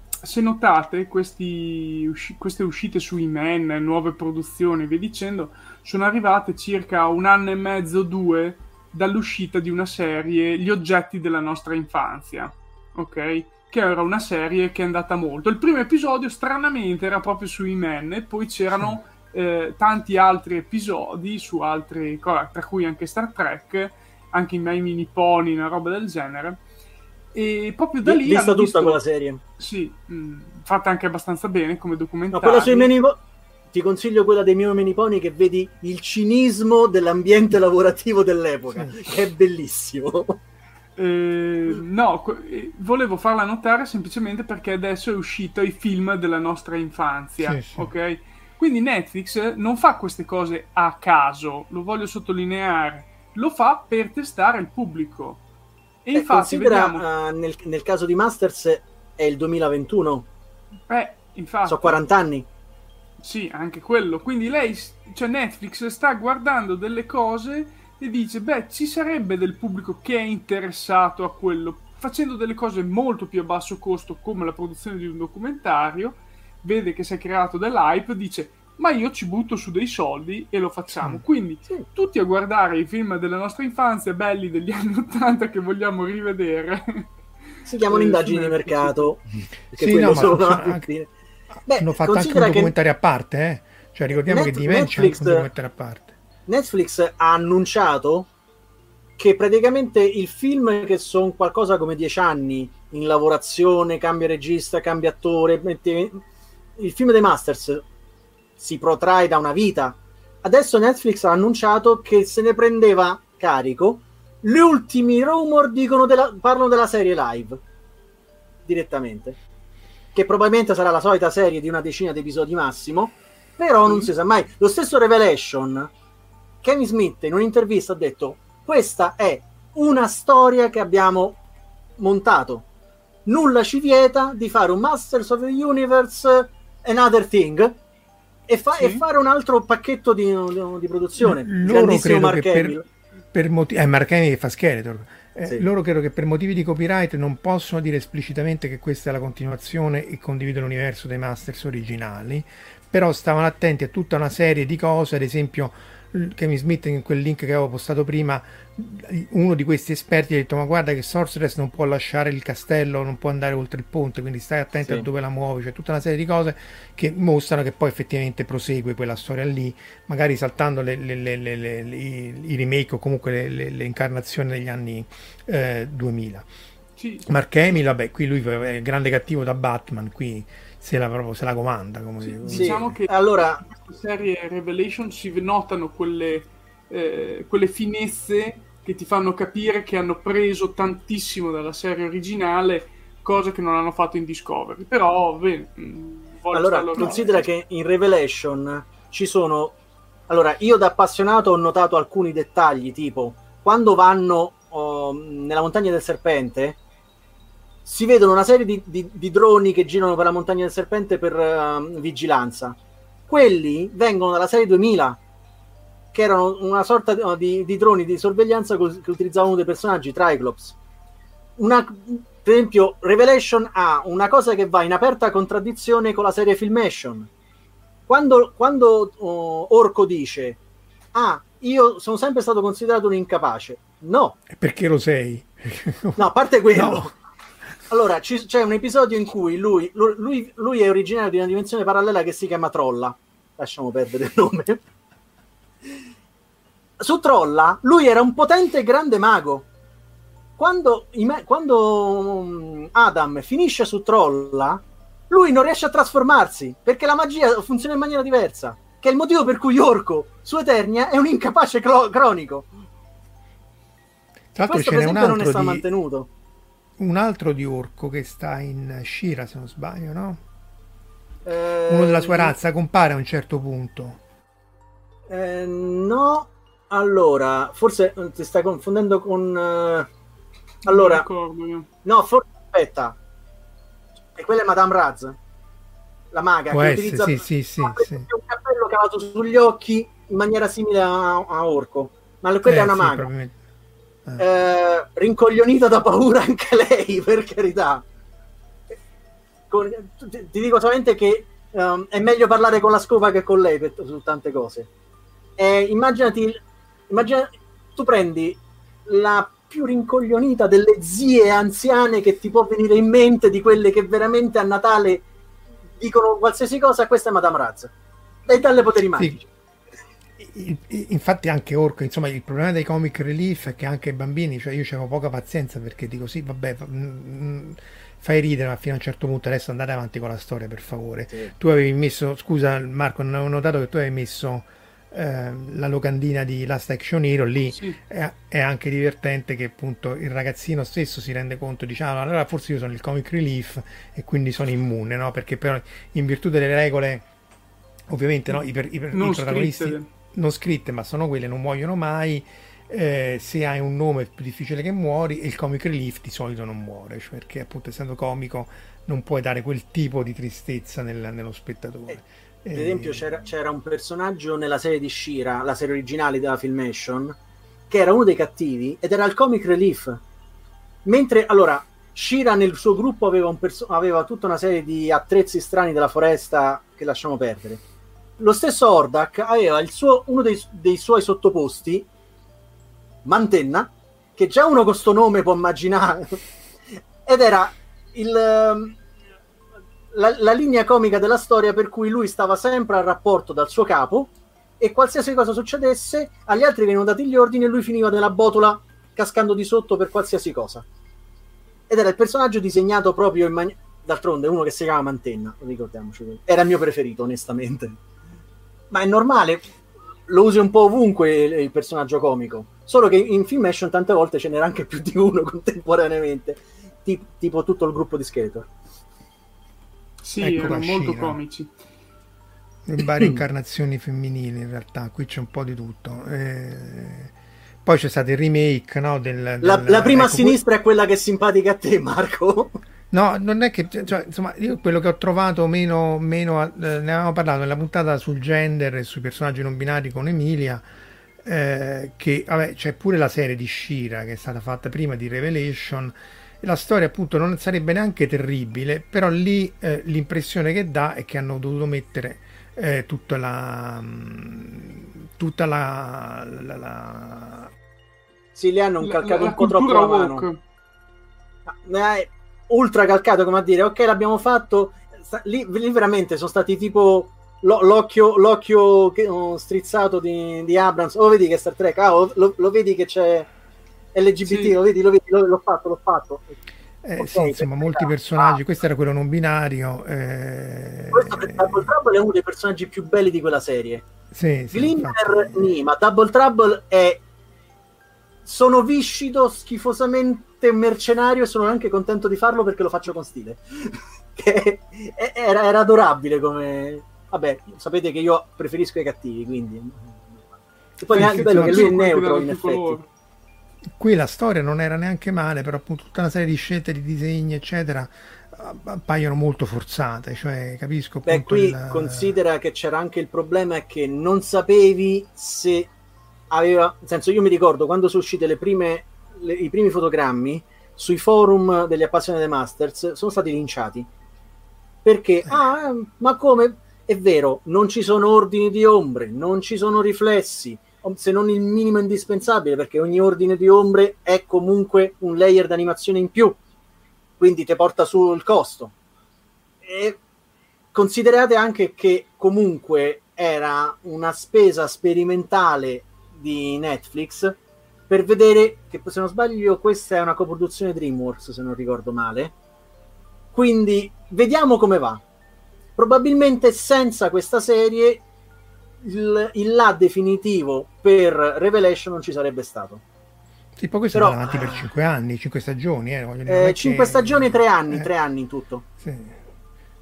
se notate questi, usci- queste uscite su Iman, nuove produzioni e via dicendo, sono arrivate circa un anno e mezzo, due dall'uscita di una serie Gli oggetti della nostra infanzia, ok? Che era una serie che è andata molto. Il primo episodio, stranamente, era proprio su Iman e poi c'erano eh, tanti altri episodi su altre cose, tra cui anche Star Trek anche i miei mini pony, una roba del genere. E proprio da lì. Vista tutta visto... quella serie. Sì, mh, mm, fatta anche abbastanza bene come documentario. No, quella sui mini ti consiglio quella dei miei mini pony che vedi il cinismo dell'ambiente lavorativo dell'epoca, sì. che è bellissimo. Eh, no, eh, volevo farla notare semplicemente perché adesso è uscito i film della nostra infanzia, sì, sì. ok? Quindi Netflix non fa queste cose a caso, lo voglio sottolineare lo fa per testare il pubblico. E eh, infatti vediamo... uh, nel, nel, caso di Masters è il 2021. Eh, infatti. Sono 40 anni. Sì, anche quello. Quindi lei, cioè Netflix, sta guardando delle cose e dice, beh, ci sarebbe del pubblico che è interessato a quello, facendo delle cose molto più a basso costo, come la produzione di un documentario, vede che si è creato dell'hype, dice, ma io ci butto su dei soldi e lo facciamo. Quindi sì. tutti a guardare i film della nostra infanzia, belli degli anni Ottanta che vogliamo rivedere. Si chiamano eh, indagini di mercato. Sì, no, ma sono anche, Beh, hanno fatto anche un documentario che... a parte, eh? Cioè ricordiamo Net- che Dimension Netflix... è un documentario a parte. Netflix ha annunciato che praticamente il film che sono qualcosa come dieci anni in lavorazione, cambia regista, cambia attore, mette... il film dei Masters si protrae da una vita. Adesso Netflix ha annunciato che se ne prendeva carico. Gli ultimi rumor dicono della... parlano della serie live direttamente, che probabilmente sarà la solita serie di una decina di episodi massimo, però non si sa mai. Lo stesso Revelation, Kevin Smith in un'intervista ha detto questa è una storia che abbiamo montato. Nulla ci vieta di fare un Masters of the Universe Another Thing e, fa- sì. e fare un altro pacchetto di, di produzione. L- loro credo Mark che per, per motivi... Eh, Mark Hamill fa Skeletor. Eh, sì. Loro credo che per motivi di copyright non possono dire esplicitamente che questa è la continuazione e condividono l'universo dei Masters originali, però stavano attenti a tutta una serie di cose, ad esempio Kevin Smith in quel link che avevo postato prima uno di questi esperti ha detto ma guarda che Sorceress non può lasciare il castello non può andare oltre il ponte quindi stai attento sì. a dove la muovi c'è tutta una serie di cose che mostrano che poi effettivamente prosegue quella storia lì magari saltando le, le, le, i remake o comunque le, incarnazioni degli anni eh, 2000 sì. Mark Hamill vabbè qui lui è il grande cattivo da Batman qui se la, proprio, se la comanda. Come sì, dico. Diciamo che allora... in questa serie Revelation si notano quelle, eh, quelle finezze che ti fanno capire che hanno preso tantissimo dalla serie originale, cose che non hanno fatto in Discovery. Però, bene, mm, allora, considera che in Revelation ci sono... Allora, io da appassionato ho notato alcuni dettagli, tipo quando vanno oh, nella montagna del serpente, si vedono una serie di, di, di, droni che girano per la montagna del serpente per uh, vigilanza. Quelli vengono dalla serie 2000, che erano una sorta di, di droni di sorveglianza co- che utilizzavano dei personaggi, Triclops. Una, per esempio, Revelation ha una cosa che va in aperta contraddizione con la serie Filmation. Quando, quando uh, Orco dice: Ah, io sono sempre stato considerato un incapace. No. Perché lo sei? no, a parte quello. No allora, ci, c'è un episodio in cui lui, lui, lui, è originario di una dimensione parallela che si chiama Trolla. Lasciamo perdere il nome. Su Trolla, lui era un potente e grande mago. Quando, quando mm, Adam finisce su Trolla, lui non riesce a trasformarsi perché la magia funziona in maniera diversa. Che è il motivo per cui Orco, su Eternia, è un incapace clo- cronico. Tra l'altro Questo, un altro non è stato di... mantenuto un altro di Orco che sta in Shira, se non sbaglio, no? Eh, Uno della sua razza compare a un certo punto. Eh, no, allora, forse eh, ti stai confondendo con... Uh... Allora, no, forse aspetta. E quella è Madame Raz, la maga Può che essere, utilizza sì, sì, sì, sì. un cappello cavato sugli occhi in maniera simile a, a Orco. Ma quella eh, è una maga. Probabilmente eh, rincoglionita da paura anche lei, per carità. Con, ti, ti, dico solamente che um, è meglio parlare con la scopa che con lei per, su tante cose. Eh, immaginati, immagina, tu prendi la più rincoglionita delle zie anziane che ti può venire in mente, di quelle che veramente a Natale dicono qualsiasi cosa, questa è Madame Raz. E dalle poteri magici. Sì infatti anche Orco, insomma, il problema dei comic relief è che anche i bambini, cioè io avevo poca pazienza perché dico sì, vabbè, mm, fai ridere, ma fino a un certo punto adesso andate avanti con la storia, per favore. Sì. Tu avevi messo, scusa Marco, non avevo notato che tu avevi messo eh, la locandina di Last Action Hero, lì sì. è, è, anche divertente che appunto il ragazzino stesso si rende conto, diciamo, allora forse io sono il comic relief e quindi sono immune, no? Perché però in virtù delle regole ovviamente no, i, per, i, i protagonisti scritte non scritte, ma sono quelle, non muoiono mai. Eh, se hai un nome è più difficile che muori e il comic relief di solito non muore cioè perché appunto essendo comico non puoi dare quel tipo di tristezza nel, nello spettatore eh, ad esempio c'era, c'era, un personaggio nella serie di Shira la serie originale della Filmation che era uno dei cattivi ed era il comic relief mentre allora Shira nel suo gruppo aveva, perso- aveva tutta una serie di attrezzi strani della foresta che lasciamo perdere lo stesso Ordak aveva suo, uno dei, dei, suoi sottoposti, Mantenna, che già uno con questo nome può immaginare, ed era il, ehm, la, la, linea comica della storia per cui lui stava sempre al rapporto dal suo capo e qualsiasi cosa succedesse, agli altri venivano dati gli ordini e lui finiva nella botola cascando di sotto per qualsiasi cosa. Ed era il personaggio disegnato proprio in maniera... D'altronde, uno che si chiama Mantenna, ricordiamoci. Era il mio preferito, onestamente. Ma è normale, lo usi un po' ovunque il, il personaggio comico. Solo che in Filmation tante volte ce n'era anche più di uno contemporaneamente, tipo, tipo tutto il gruppo di Skeletor. Sì, Ecco erano molto scena. comici. in varie incarnazioni femminili in realtà qui c'è un po' di tutto Eh, poi c'è stato il remake no, del, del- La, la prima a ecco, sinistra è quella che è simpatica a te, Marco. No, non è che, cioè, insomma, io quello che ho trovato meno, meno eh, ne avevamo parlato nella puntata sul gender e sui personaggi non binari con Emilia, eh, che vabbè, c'è pure la serie di Shira che è stata fatta prima di Revelation. E la storia appunto non sarebbe neanche terribile, però lì eh, l'impressione che dà è che hanno dovuto mettere eh, tutta la mm, tutta la, la- la- Sì, li hanno La, calcato la un po' troppo la mano. Ma è ultra calcato come a dire ok l'abbiamo fatto lì, lì veramente sono stati tipo lo- l'occhio, l'occhio che- oh, strizzato di, di Abrams oh vedi che Star Trek ah, oh, lo, lo vedi che c'è LGBT Sì. lo vedi, lo vedi l'ho, l'ho fatto l'ho fatto eh, Ok, sì, insomma, molti carità. personaggi. Questo era quello non binario. eh, questo per Double Trouble è uno dei personaggi più belli di quella serie Sì, sì, Glimmer infatti. nì, ma Double Trouble è sono viscido schifosamente mercenario e sono anche contento di farlo perché lo faccio con stile era, era adorabile come vabbè sapete che io preferisco i cattivi quindi e poi sì, bello che lui è neutro in effetti colore. Qui la storia non era neanche male, però appunto tutta una serie di scelte di disegni, eccetera, app- appaiono molto forzate. Cioè, capisco Beh, qui il- considera che c'era anche il problema che non sapevi se aveva. Nel senso, io mi ricordo quando sono uscite le prime, le- i primi fotogrammi sui forum degli appassionati Masters sono stati linciati perché, ah, eh, ma come? È vero, non ci sono ordini di ombre, non ci sono riflessi, se non il minimo indispensabile, perché ogni ordine di ombre è comunque un layer di animazione in più, quindi ti porta sul costo. E considerate anche che comunque era una spesa sperimentale di Netflix per vedere che se non sbaglio questa è una coproduzione DreamWorks se non ricordo male. Quindi vediamo come va. Probabilmente senza questa serie il, il là definitivo per Revelation non ci sarebbe stato. Sì, poi questo però- andato avanti per 5 anni, 5 stagioni, eh, dire, eh, è 5 che- stagioni 3 anni eh, 3 anni in tutto. Sì.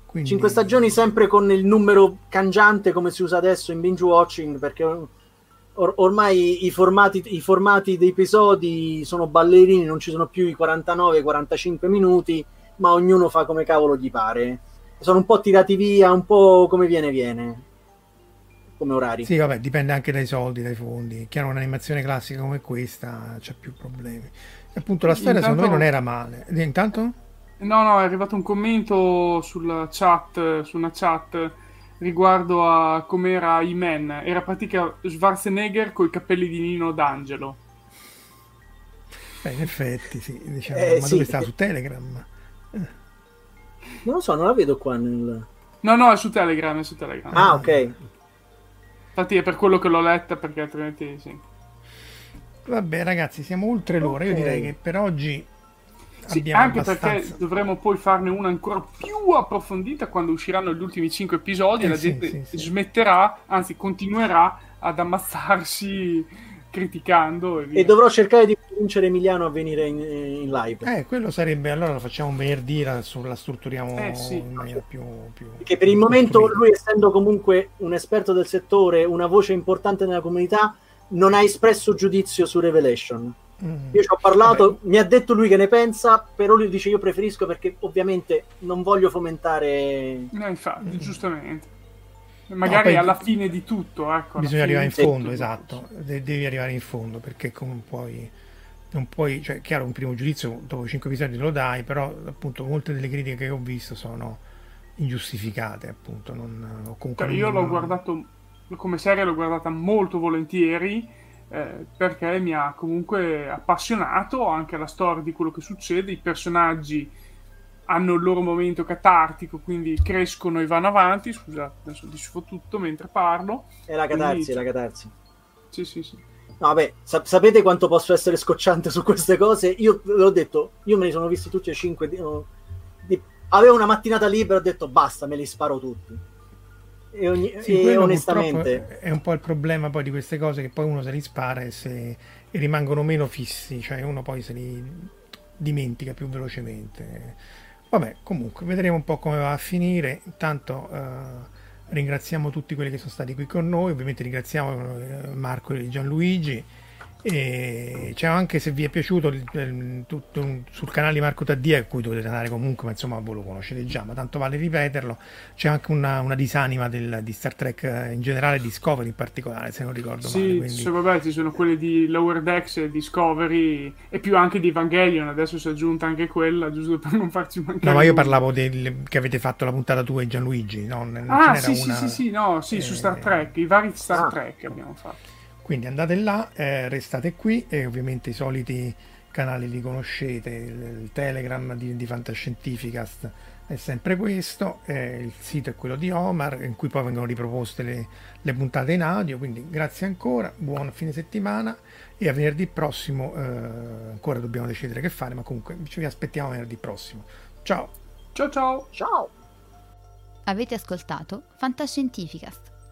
Quindi- 5 stagioni sempre con il numero cangiante come si usa adesso in binge watching perché or- ormai i formati, i formati dei episodi sono ballerini, non ci sono più i 49-45 minuti, ma ognuno fa come cavolo gli pare. Sono un po' tirati via, un po' come viene viene, come orari. Sì, vabbè, dipende anche dai soldi, dai fondi. Chiaro, un'animazione classica come questa c'ha più problemi. E appunto la storia secondo me Intanto- non era male. E Intanto? No, no, è arrivato un commento sulla chat, su una chat riguardo a com'era I-Man. Era pratica Schwarzenegger con i capelli di Nino D'Angelo. Beh, in effetti, sì. Diciamo, Eh, ma sì. dove sta? Su Telegram? Non lo so, non la vedo qua nel... No, no, è su Telegram, è su Telegram. Ah, ok. Infatti è per quello che l'ho letta, perché altrimenti sì. Vabbè, ragazzi, siamo oltre l'ora. Io Ok. direi che per oggi Sì, anche abbastanza. perché dovremo poi farne una ancora più approfondita quando usciranno gli ultimi 5 episodi e Eh, la sì, gente sì, sì. smetterà, anzi continuerà ad ammazzarsi criticando. E. E dovrò cercare di convincere Emiliano a venire in, in live. Eh, quello sarebbe, allora lo facciamo un venerdì, la, la strutturiamo Eh, sì. in maniera più... più Perché per il momento lui, essendo comunque un esperto del settore, una voce importante nella comunità, non ha espresso giudizio su Revelation. Mm. Io ci ho parlato, Vabbè. mi ha detto lui che ne pensa, però lui dice io preferisco perché ovviamente non voglio fomentare... No, infatti, Mm. giustamente. Magari poi- alla fine di tutto, ecco. Bisogna arrivare in di tutto. fondo, esatto, De- devi arrivare in fondo perché non puoi, non puoi, cioè chiaro un primo giudizio dopo 5 episodi lo dai, però appunto molte delle critiche che ho visto sono ingiustificate appunto, non, o comunque io non- l'ho guardato come serie, l'ho guardata molto volentieri eh, perché mi ha comunque appassionato anche la storia di quello che succede, i personaggi hanno il loro momento catartico, quindi crescono e vanno avanti. Scusate, adesso disfo tutto mentre parlo. È la catarsi, Quindi- è la catarsi. Sì, sì, sì. No, vabbè, sa- sapete quanto posso essere scocciante su queste cose? Io ve l'ho detto, io me li sono visti tutti e cinque. di- di- avevo una mattinata libera, ho detto basta, me li sparo tutti. E, ogni- Sì, e onestamente, è un po' il problema poi di queste cose che poi uno se li spara e, se, e rimangono meno fissi, cioè uno poi se li dimentica più velocemente. Vabbè, comunque vedremo un po' come va a finire. Intanto eh, ringraziamo tutti quelli che sono stati qui con noi, ovviamente ringraziamo eh, Marco e Gianluigi. E c'è anche se vi è piaciuto il- tutto sul canale di Marco Taddia, a cui dovete andare comunque, ma insomma voi lo conoscete già, ma tanto vale ripeterlo. C'è anche una, una disanima del- di Star Trek eh, in generale, Discovery in particolare, se non ricordo male. Sì, Quindi... sì, vabbè, ci sono quelle di Lower Decks e Discovery e più anche di Evangelion. Adesso si è aggiunta anche quella, giusto per non farci mancare. No, ma io parlavo del, che avete fatto la puntata tu e Gianluigi, no? Non Ah, sì, una- sì, sì, sì, no, sì, su eh, Star Trek, i vari Star Ah. Trek abbiamo fatto. Quindi andate là, eh, restate qui e ovviamente i soliti canali li conoscete, il, Telegram di, di Fantascientificast è sempre questo, eh, il sito è quello di Omar in cui poi vengono riproposte le, le puntate in audio, quindi grazie ancora, buon fine settimana e a venerdì prossimo, eh, ancora dobbiamo decidere che fare, ma comunque ci vi aspettiamo venerdì prossimo. Ciao! Ciao ciao! ciao! Avete ascoltato Fantascientificast,